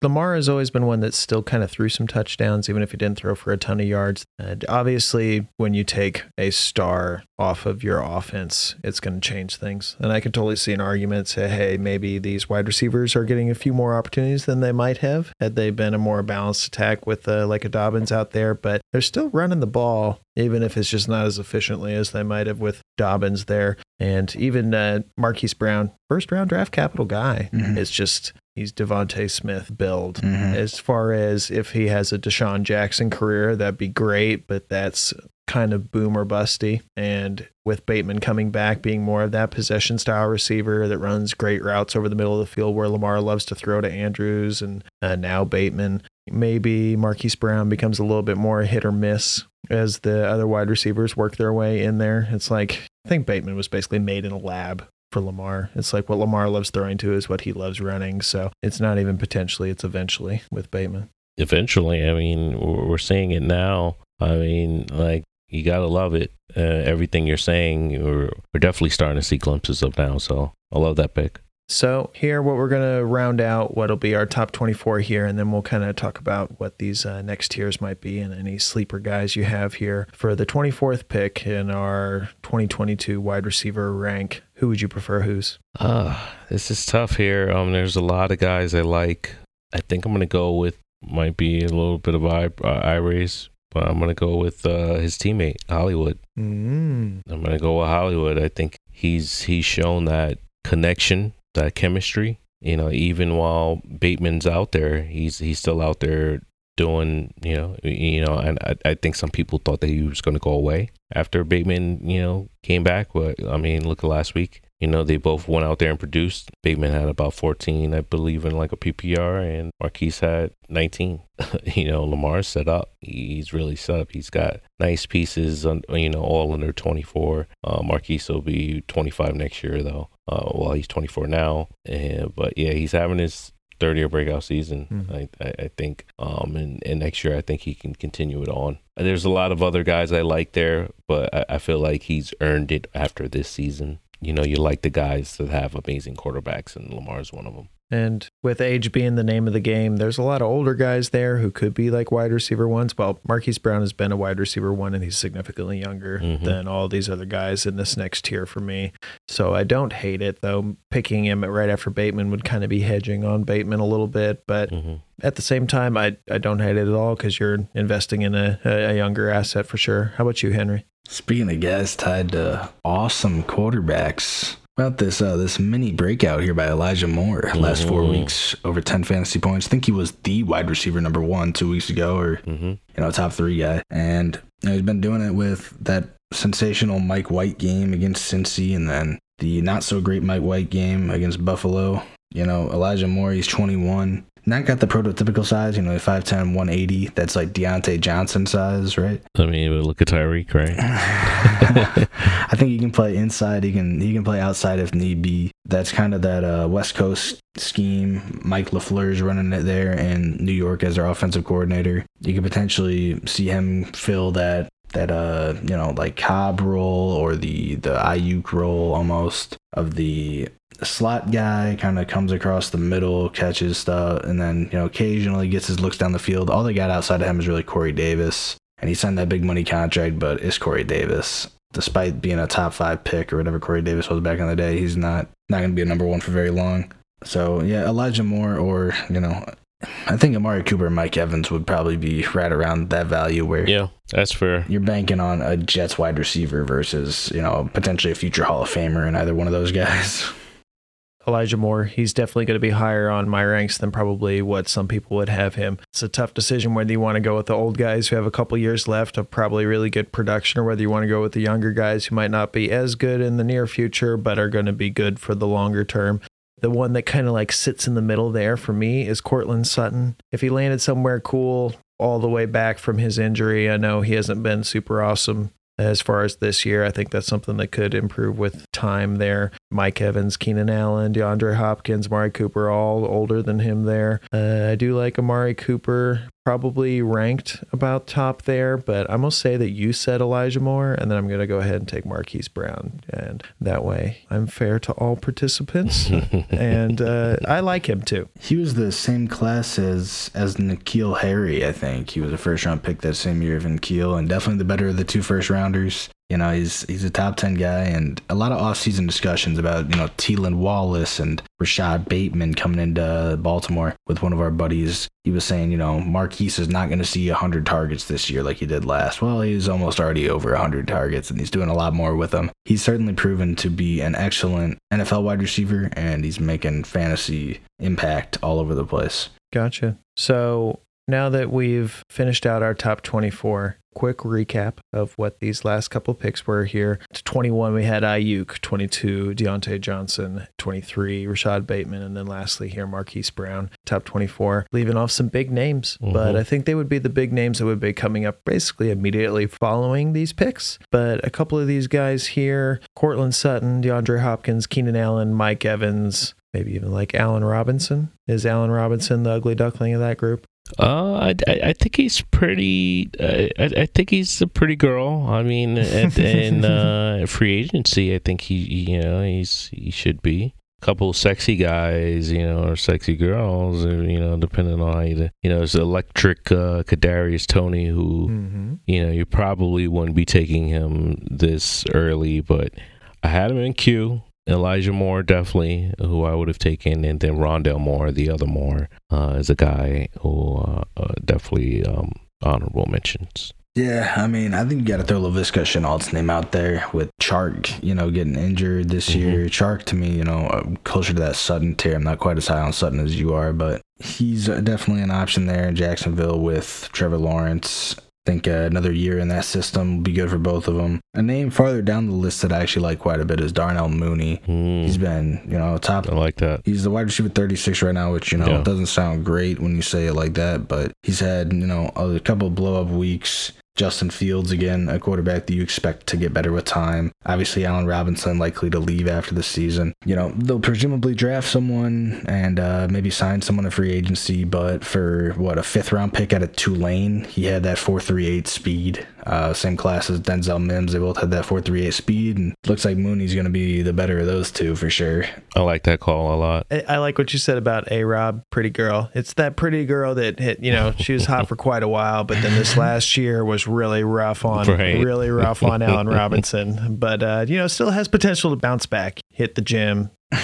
Lamar has always been one that still kind of threw some touchdowns, even if he didn't throw for a ton of yards. And obviously, when you take a star off of your offense, it's going to change things. And I can totally see an argument say, hey, maybe these wide receivers are getting a few more opportunities than they might have had they been a more balanced attack with uh, like a Dobbins out there. But they're still running the ball, even if it's just not as efficiently as they might have with Dobbins there. And even uh, Marquise Brown, first round draft capital guy, mm-hmm. is just he's DeVonta Smith build. Mm-hmm. As far as if he has a DeSean Jackson career, that'd be great, but that's kind of boomer busty. And with Bateman coming back, being more of that possession style receiver that runs great routes over the middle of the field where Lamar loves to throw to Andrews and uh, now Bateman. Maybe Marquise Brown becomes a little bit more hit or miss as the other wide receivers work their way in there. It's like I think Bateman was basically made in a lab for Lamar. It's like what Lamar loves throwing to is what he loves running. So it's not even potentially, it's eventually with Bateman. Eventually, I mean, we're seeing it now. I mean, like, you got to love it. Uh, everything you're saying, we're, we're definitely starting to see glimpses of now. So I love that pick. So here, what we're going to round out what'll be our top 24 here, and then we'll kind of talk about what these uh, next tiers might be and any sleeper guys you have here for the 24th pick in our 2022 wide receiver rank. Who would you prefer? Who's? Uh, this is tough here. Um, there's a lot of guys I like. I think I'm going to go with might be a little bit of eye, uh, eye race, but I'm going to go with uh, his teammate Hollywood. Mm. I'm going to go with Hollywood. I think he's he's shown that connection that chemistry. You know, even while Bateman's out there, he's he's still out there doing. You know, you know, and I, I think some people thought that he was going to go away after Bateman, you know, came back. But I mean, look at last week. You know, they both went out there and produced. Bateman had about 14, I believe, in like a PPR, and Marquise had 19. you know, Lamar's set up. He's really set up. He's got nice pieces, on, you know, all under 24. Uh, Marquise will be 25 next year, though. Uh, well, he's 24 now. And, but yeah, he's having his third year breakout season. Mm-hmm. I, I, I, think. Um, and, and next year, I think he can continue it on. There's a lot of other guys I like there, but I, I feel like he's earned it after this season you know, you like the guys that have amazing quarterbacks, and Lamar's one of them. And with age being the name of the game, there's a lot of older guys there who could be like wide receiver ones. Well, Marquise Brown has been a wide receiver one, and he's significantly younger mm-hmm. than all these other guys in this next tier for me. So I don't hate it, though. Picking him right after Bateman would kind of be hedging on Bateman a little bit. But mm-hmm. at the same time, I, I don't hate it at all because you're investing in a, a younger asset for sure. How about you, Henry? Speaking of guys tied to awesome quarterbacks, about this uh, this mini breakout here by Elijah Moore. Last mm-hmm. four weeks, over ten fantasy points. I think he was the wide receiver number one two weeks ago, or mm-hmm. you know, top three guy. And you know, he's been doing it with that sensational Mike White game against Cincy, and then the not so great Mike White game against Buffalo. You know, Elijah Moore, he's 21 not got the prototypical size, you know, 5'10, 180. That's like Diontae Johnson size, right? I mean, look at Tyreek, right? I think he can play inside. He can he can play outside if need be. That's kind of that uh, West Coast scheme. Mike LaFleur is running it there, and New York as their offensive coordinator. You could potentially see him fill that that uh you know like Cobb role or the the Aiyuk role almost of the slot guy kind of comes across the middle, catches stuff, and then you know occasionally gets his looks down the field. All they got outside of him is really Corey Davis, and he signed that big money contract, but it's Corey Davis. Despite being a top five pick or whatever Corey Davis was back in the day, he's not not going to be a number one for very long. So yeah, Elijah Moore or you know, I think Amari Cooper and Mike Evans would probably be right around that value where Yeah, that's fair. you're banking on a Jets wide receiver versus you know potentially a future Hall of Famer in either one of those guys. Elijah Moore, he's definitely going to be higher on my ranks than probably what some people would have him. It's a tough decision whether you want to go with the old guys who have a couple years left of probably really good production or whether you want to go with the younger guys who might not be as good in the near future but are going to be good for the longer term. The one that kind of like sits in the middle there for me is Courtland Sutton. If he landed somewhere cool all the way back from his injury, I know he hasn't been super awesome as far as this year. I think that's something that could improve with time there. Mike Evans, Keenan Allen, DeAndre Hopkins, Amari Cooper, all older than him there. Uh, I do like Amari Cooper, probably ranked about top there, but I'm going to say that you said Elijah Moore, and then I'm going to go ahead and take Marquise Brown. And that way I'm fair to all participants. and uh, I like him too. He was the same class as as N'Keal Harry, I think. He was a first round pick that same year of N'Keal, and definitely the better of the two first rounders. You know, he's he's a top ten guy, and a lot of offseason discussions about you know Tylan Wallace and Rashod Bateman coming into Baltimore with one of our buddies. He was saying, you know, Marquise is not going to see hundred targets this year like he did last. Well, he's almost already over hundred targets, and he's doing a lot more with them. He's certainly proven to be an excellent NFL wide receiver, and he's making fantasy impact all over the place. Gotcha. So now that we've finished out our top 24, quick recap of what these last couple picks were here. To 21, we had Aiyuk, 22, Diontae Johnson, 23, Rashod Bateman, and then lastly here, Marquise Brown, top 24, leaving off some big names. But Mhm. I think they would be the big names that would be coming up basically immediately following these picks. But a couple of these guys here Courtland Sutton, DeAndre Hopkins, Keenan Allen, Mike Evans, maybe even like Allen Robinson. Is Allen Robinson the ugly duckling of that group? Uh, I, I, I think he's pretty. Uh, I, I think he's a pretty girl. I mean, in uh, free agency, I think he, you know, he's he should be. A couple sexy guys, you know, or sexy girls, you know, depending on how you, you know, it's electric uh, Kadarius Toney, who, Mm-hmm. you know, you probably wouldn't be taking him this early, but I had him in queue. Elijah Moore, definitely, who I would have taken, and then Rondale Moore, the other Moore, uh, is a guy who uh, uh, definitely um, honorable mentions. Yeah, I mean, I think you got to throw Laviska Shenault's name out there with Chark, you know, getting injured this Mhm. year. Chark, to me, you know, uh, closer to that Sutton tier. I'm not quite as high on Sutton as you are, but he's uh, definitely an option there in Jacksonville with Trevor Lawrence. I think uh, another year in that system will be good for both of them. A name farther down the list that I actually like quite a bit is Darnell Mooney. Hmm, He's been, you know, top I like that. He's the wide receiver 36 right now, which, you know, Yeah. doesn't sound great when you say it like that, but he's had, you know, a couple of blow up weeks. Justin Fields, again, a quarterback that you expect to get better with time. Obviously, Allen Robinson likely to leave after the season. You know, they'll presumably draft someone and uh, maybe sign someone in free agency, but for what, a fifth round pick out of Tulane, he had that 438 speed. Uh, same class as Denzel Mims. They both had that 438 speed, and looks like Mooney's going to be the better of those two for sure. I like that call a lot. I, I like what you said about A Rob, pretty girl. It's that pretty girl that hit, you know, she was hot for quite a while, but then this last year was really rough on, Right. really rough on Allen Robinson. But, uh, you know, still has potential to bounce back, hit the gym,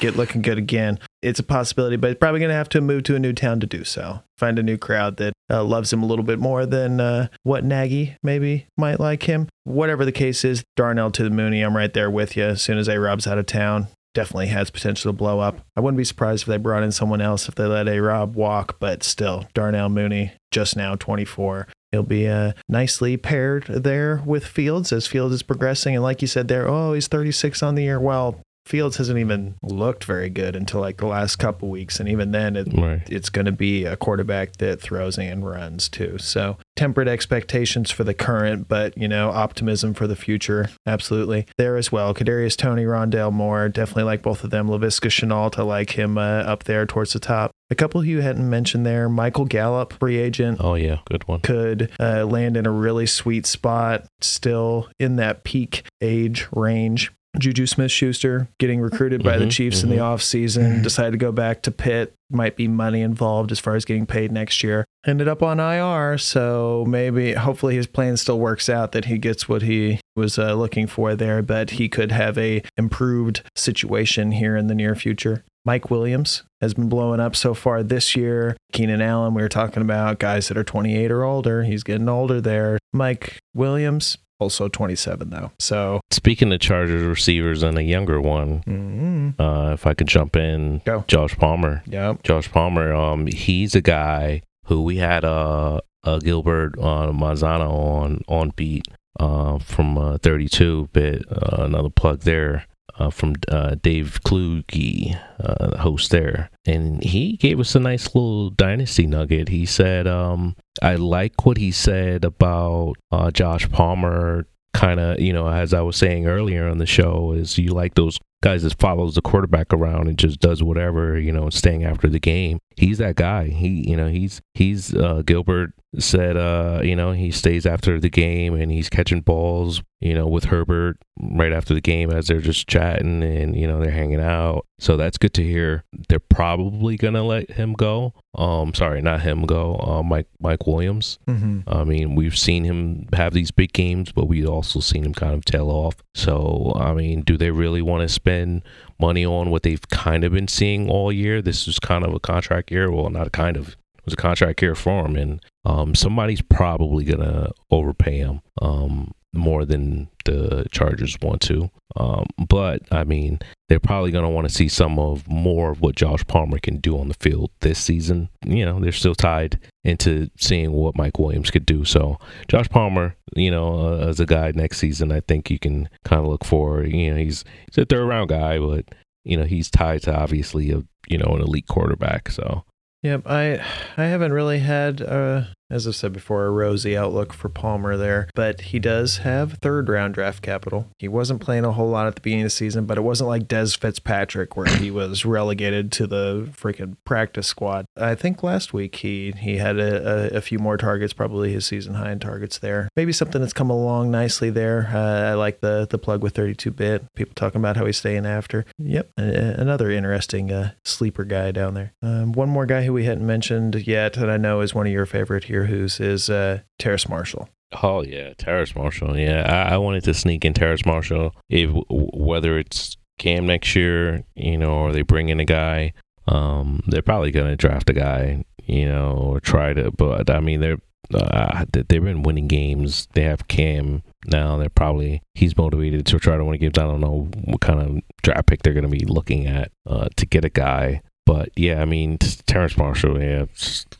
get looking good again. It's a possibility, but he's probably going to have to move to a new town to do so. Find a new crowd that uh, loves him a little bit more than uh, what Nagy maybe might like him. Whatever the case is, Darnell to the Mooney, I'm right there with you. As soon as A Rob's out of town, definitely has potential to blow up. I wouldn't be surprised if they brought in someone else if they let A Rob walk, but still, Darnell Mooney, just now 24. He'll be uh, nicely paired there with Fields as Fields is progressing. And like you said there, oh, he's 36 on the year. Well, Fields hasn't even looked very good until like the last couple weeks. And even then, it, Right. it's going to be a quarterback that throws and runs too. So tempered expectations for the current, but you know, optimism for the future. Absolutely there as well. Kadarius Toney, Rondale Moore, definitely like both of them. Laviska Shenault, I like him uh, up there towards the top. A couple you hadn't mentioned there, Michael Gallup, free agent. Oh yeah, good one. Could uh, land in a really sweet spot, still in that peak age range. Juju Smith Schuster getting recruited by the Mhm, Chiefs in the mhm. offseason, decided to go back to Pitt. Might be money involved as far as getting paid next year. Ended up on IR, so maybe, hopefully, his plan still works out that he gets what he was uh, looking for there, but he could have a improved situation here in the near future. Mike Williams has been blowing up so far this year. Keenan Allen, we were talking about guys that are 28 or older. He's getting older there. Mike Williams, also 27 though. So, Speaking of Chargers receivers and a younger one, mm, uh, if I could jump in, Go. Josh Palmer. yeah. Josh Palmer, um, he's a guy who we had uh, uh Gilbert uh, Manzano on on beat uh, from uh, 32 bit. Uh, another plug there. Uh, from uh, Dave Kluge, uh, the host there, and he gave us a nice little dynasty nugget. He said, um, "I like what he said about uh, Josh Palmer. Kind of, you know, as I was saying earlier on the show, is you like those guys that follows the quarterback around and just does whatever, you know, staying after the game. He's that guy. He, you know, he's he's uh, Gilbert said, uh, you know, he stays after the game and he's catching balls, you know, with Herbert right after the game as they're just chatting and you know they're hanging out. So that's good to hear. They're probably gonna let him go. Um, sorry, not him go. Uh, Mike Mike Williams. Mm-hmm. I mean, we've seen him have these big games, but we've also seen him kind of tail off. So, I mean, do they really want to spend money on what they've kind of been seeing all year? This is kind of a contract year. Well, not a kind of. It was a contract year for him, and um, somebody's probably gonna overpay him um, more than the Chargers want to. Um, but I mean, they're probably going to want to see some of more of what Josh Palmer can do on the field this season. You know, they're still tied into seeing what Mike Williams could do. So, Josh Palmer, you know, uh, as a guy next season, I think you can kind of look for. You know, he's he's a third round guy, but you know, he's tied to obviously a you know an elite quarterback. So, Yep, I I haven't really had, uh, as I've said before, a rosy outlook for Palmer there, but he does have third round draft capital. He wasn't playing a whole lot at the beginning of the season, but it wasn't like Dez Fitzpatrick where he was relegated to the freaking practice squad. I think last week he he had a, a, a few more targets, probably his season high in targets there. Maybe something that's come along nicely there. Uh, I like the the plug with 32 bit. People talking about how he's staying after. Yep, a- another interesting uh, sleeper guy down there. Um, one more guy who we hadn't mentioned yet, that I know is one of your favorite here, who's is uh, Terrace Marshall. oh yeah, Terrace Marshall. Yeah, I, I wanted to sneak in Terrace Marshall. If whether it's Cam next year, you know, or they bring in a guy, um, they're probably gonna draft a guy, you know, or try to. But I mean, they're uh, they- they've been winning games. They have Cam now. They're probably he's motivated to try to win games. I don't know what kind of draft pick they're gonna be looking at uh, to get a guy. But yeah, I mean, Terrace Marshall, yeah,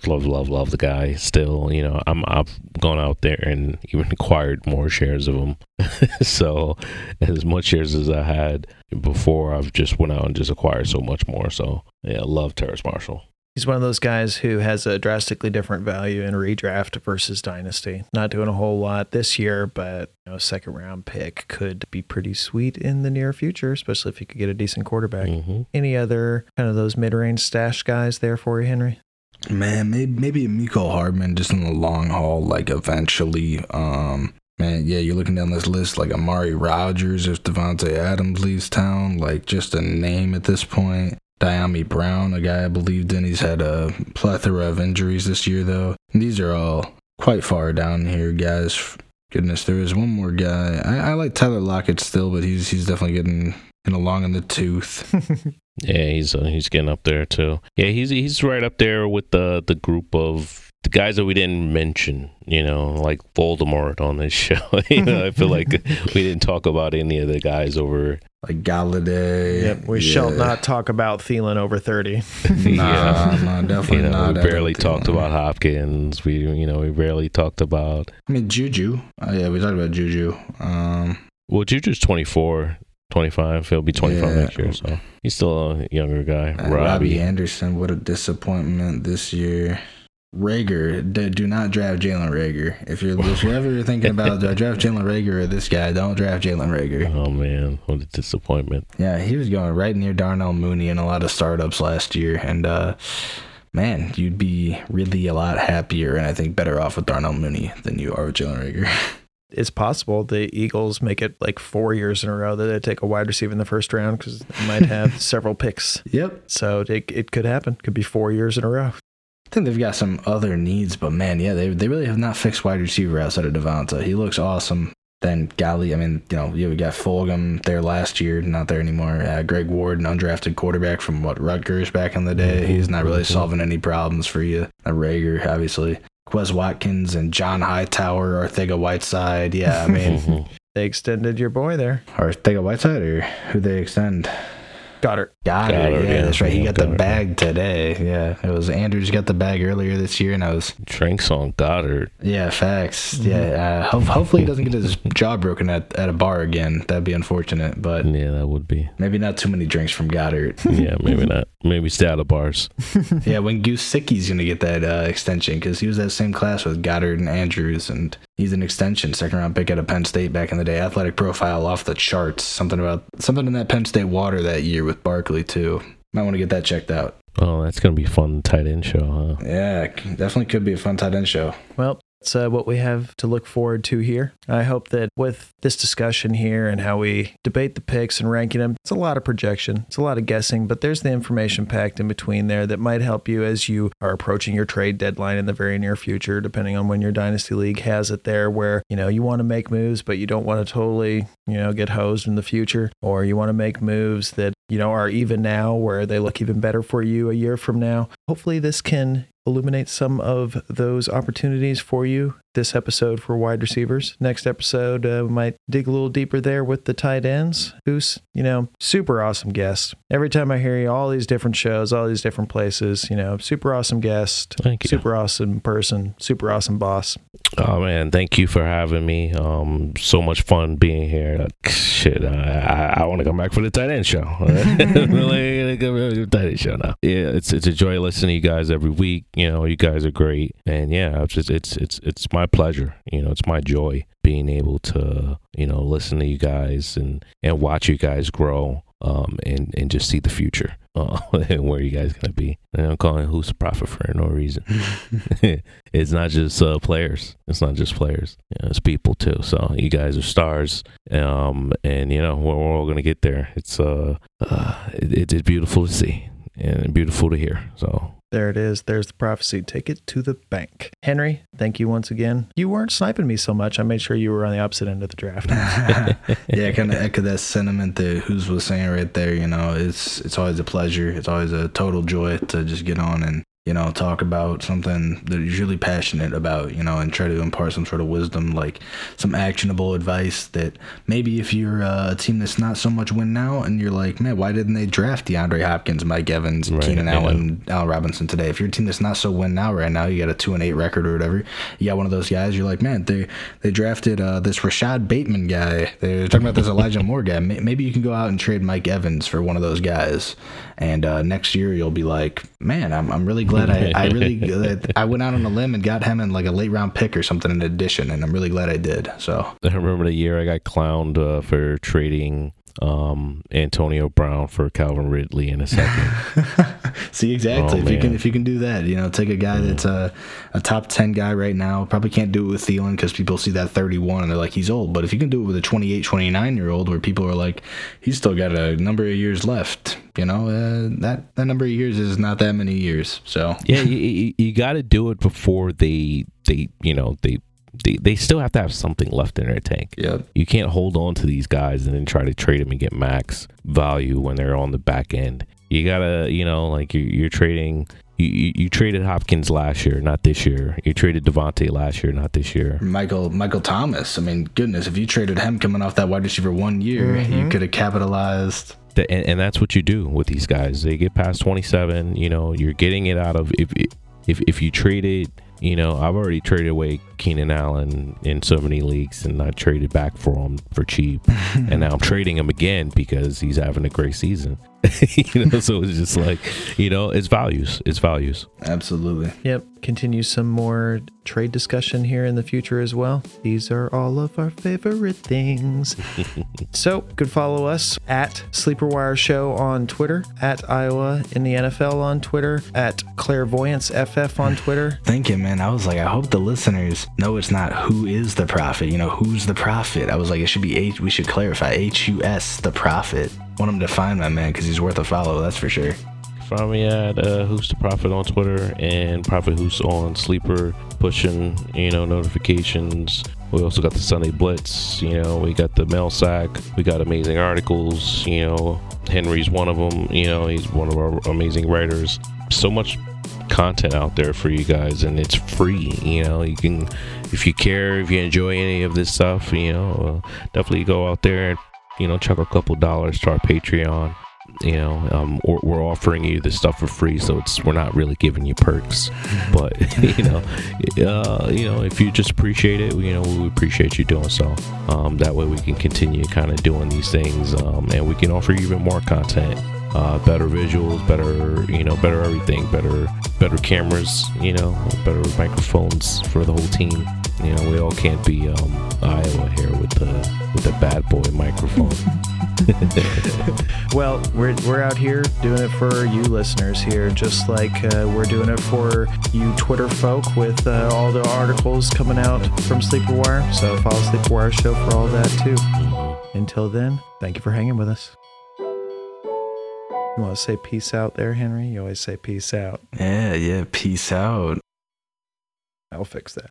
love, love, love the guy. Still, you know, I'm I've gone out there and even acquired more shares of him. so, as much shares as I had before, I've just went out and just acquired so much more. So, yeah, love Terrace Marshall. He's one of those guys who has a drastically different value in redraft versus dynasty. Not doing a whole lot this year, but you know, a second round pick could be pretty sweet in the near future, especially if you could get a decent quarterback. hmm Any other kind of those mid range stash guys there for you, Henry? Man, maybe maybe Mecole Hardman just in the long haul, like eventually. Um, man, yeah, you're looking down this list like Amari Rogers if Davante Adams leaves town, like just a name at this point. Dyami Brown, a guy I believed in. He's had a plethora of injuries this year, though. And these are all quite far down here, guys. Goodness, there is one more guy. I, I like Tyler Lockett still, but he's he's definitely getting getting along in the tooth. Yeah, he's uh, he's getting up there too. Yeah, he's he's right up there with the the group of the guys that we didn't mention. You know, like Voldemort on this show. you know, I feel like we didn't talk about any of the guys over. Like Golladay. Yep, we shall not talk about Thielen over 30. Nah, nah, definitely You know, not. we barely don't think- talked about Hopkins. We you know we barely talked about. I mean, Juju. Oh, yeah, we talked about Juju. Um, Well, Juju's 24, 25. He'll be 25 Yeah. next year, so he's still a younger guy. uh, Robbie Robbie. Anderson, what a disappointment this year. Reagor, d- do not draft Jalen Reagor. If you're if you're ever thinking about do I draft Jalen Reagor or this guy, don't draft Jalen Reagor. Oh man, what a disappointment. Yeah, he was going right near Darnell Mooney in a lot of startups last year, and uh, man, you'd be really a lot happier and I think better off with Darnell Mooney than you are with Jalen Reagor. it's possible the Eagles make it like four years in a row that they take a wide receiver in the first round because they might have several picks. Yep. So it, it could happen. Could be four years in a row. I think they've got some other needs, but man, yeah, they, they really have not fixed wide receiver outside of Devonta. He looks awesome. Then Golly, I mean, you know, yeah, we got Fulgham there last year, not there anymore. Uh, Greg Ward, an undrafted quarterback from what Rutgers back in the day. Mm-hmm. He's not really solving any problems for you. A Reagor, obviously. Quez Watkins and John Hightower, Arcega-Whiteside. Yeah, I mean. They extended your boy there. Arcega-Whiteside or who they extend? Goedert. Got Goedert, it. Yeah, yeah. that's right. He Yeah, got the Goedert. bag today. Yeah, it was Andrews got the bag earlier this year, and I was Drinks on Goedert. yeah, facts. Yeah, uh, ho- hopefully he doesn't get his jaw broken at, at a bar again. That'd be unfortunate, but Yeah, that would be. maybe not too many drinks from Goedert. Yeah, maybe not. Maybe stay out of bars. yeah, when Gesicki's gonna get that uh, extension because he was that same class with Goedert and Andrews, and he's an extension, second round pick out of Penn State back in the day. Athletic profile off the charts. Something about something in that Penn State water that year with Barkley too. Might want to get that checked out. Oh, that's gonna be a fun tight end show, huh? Yeah, definitely could be a fun tight end show. Well, that's uh, what we have to look forward to here. I hope that with this discussion here and how we debate the picks and ranking them, it's a lot of projection, it's a lot of guessing, but there's the information packed in between there that might help you as you are approaching your trade deadline in the very near future, depending on when your dynasty league has it there, where you know you want to make moves, but you don't want to totally you know get hosed in the future, or you want to make moves that you know are even now where they look even better for you a year from now. Hopefully, this can illuminate some of those opportunities for you this episode for wide receivers. Next episode, uh, we might dig a little deeper there with the tight ends. Who's, you know, super awesome guest. Every time I hear you, all these different shows, all these different places, you know, super awesome guest, Thank you. super awesome person, super awesome boss. Oh man, thank you for having me. Um, so much fun being here. Shit, I, I, I want to come back for the tight end show. really, come back for the tight end show now. Yeah, it's it's a joy listening to you guys every week. You know, you guys are great, and yeah, it's just, it's it's it's my pleasure. You know, it's my joy being able to you know listen to you guys and and watch you guys grow. Um, and and just see the future uh, and where you guys gonna be. And I'm calling who's the prophet for no reason. it's not just uh, players. It's not just players. You know, it's people too. So you guys are stars, um, and you know we're, we're all gonna get there. It's uh, uh it, it's beautiful to see and beautiful to hear. So There it is. There's the prophecy. Take it to the bank. Henry, thank you once again. You weren't sniping me so much. I made sure you were on the opposite end of the draft. yeah, kind of echo that sentiment that Who's was saying right there. You know, it's it's always a pleasure. It's always a total joy to just get on and you know talk about something that you're really passionate about. You know, and try to impart some sort of wisdom, like some actionable advice that maybe if you're uh, a team that's not so much win now, and you're like, man, why didn't they draft DeAndre Hopkins, Mike Evans, Right, Keenan yeah. Allen, Al Robinson today? If you're a team that's not so win now right now, you got a two and eight record or whatever. You got one of those guys. You're like, man, they they drafted uh, this Rashod Bateman guy. They're talking about this Elijah Moore guy. Maybe you can go out and trade Mike Evans for one of those guys, and uh, next year you'll be like, man, I'm I'm really glad I I really I went out on a limb and got him in like a late round pick or something in addition, and I'm really glad I did. So I remember the year I got clowned uh, for trading um, Antonio Brown for Calvin Ridley in a second. See exactly Oh, if you can if you can do that, you know, take a guy that's a, a top ten guy right now. Probably can't do it with Thielen because people see that 31 and they're like he's old. But if you can do it with a 28, 29 year old, where people are like he's still got a number of years left, you know, uh, that that number of years is not that many years. So yeah, you, you, you got to do it before they they you know they. They, they still have to have something left in their tank. Yep. You can't hold on to these guys and then try to trade them and get max value when they're on the back end. You gotta, you know, like you, you're trading. You, you, you traded Hopkins last year, not this year. You traded Davante last year, not this year. Michael Michael Thomas. I mean, goodness, if you traded him coming off that wide receiver one year, you mm-hmm. could have capitalized. Th- and, and that's what you do with these guys. They get past 27. You know, you're getting it out of if if if you traded. You know, I've already traded away Keenan Allen in so many leagues, and I traded back for him for cheap, and now I'm trading him again because he's having a great season. you know, so it's just like, you know, it's values. It's values. Absolutely. Yep. Continue some more trade discussion here in the future as well. These are all of our favorite things. so, you could follow us at Sleeper Wire Show on Twitter, at Iowa in the NFL on Twitter, at Clairvoyance FF on Twitter. Thinking, man, I was like, I hope the listeners know it's not who is the prophet. You know, who's the prophet? I was like, it should be H. We should clarify H U S, the prophet. Want him to find my man because he's worth a follow. That's for sure. Find me at uh, Who's the Prophet on Twitter and Prophet Who's on Sleeper, pushing you know notifications. We also got the Sunday Blitz. You know, we got the mail sack. We got amazing articles. You know, Henry's one of them. You know, he's one of our amazing writers. So much content out there for you guys, and it's free. You know, you can, if you care, if you enjoy any of this stuff, you know, uh, definitely go out there and you know chuck a couple dollars to our Patreon you know um, we're, we're, offering you this stuff for free so it's we're not really giving you perks. But you know uh, you know if you just appreciate it you know we appreciate you doing so. Um, that way we can continue kind of doing these things um, and we can offer you even more content. Uh, better visuals better you know better everything better better cameras you know better microphones for the whole team you know we all can't be um, iowa here with the with the bad boy microphone well, we're, we're out here doing it for you listeners here, just like uh, we're doing it for you Twitter folk with uh, all the articles coming out from Sleeper Wire. So follow Sleeper Wire Show for all that too. Until then, thank you for hanging with us. You want to say peace out there, Henry? You always say peace out. Yeah, yeah, peace out. I'll fix that.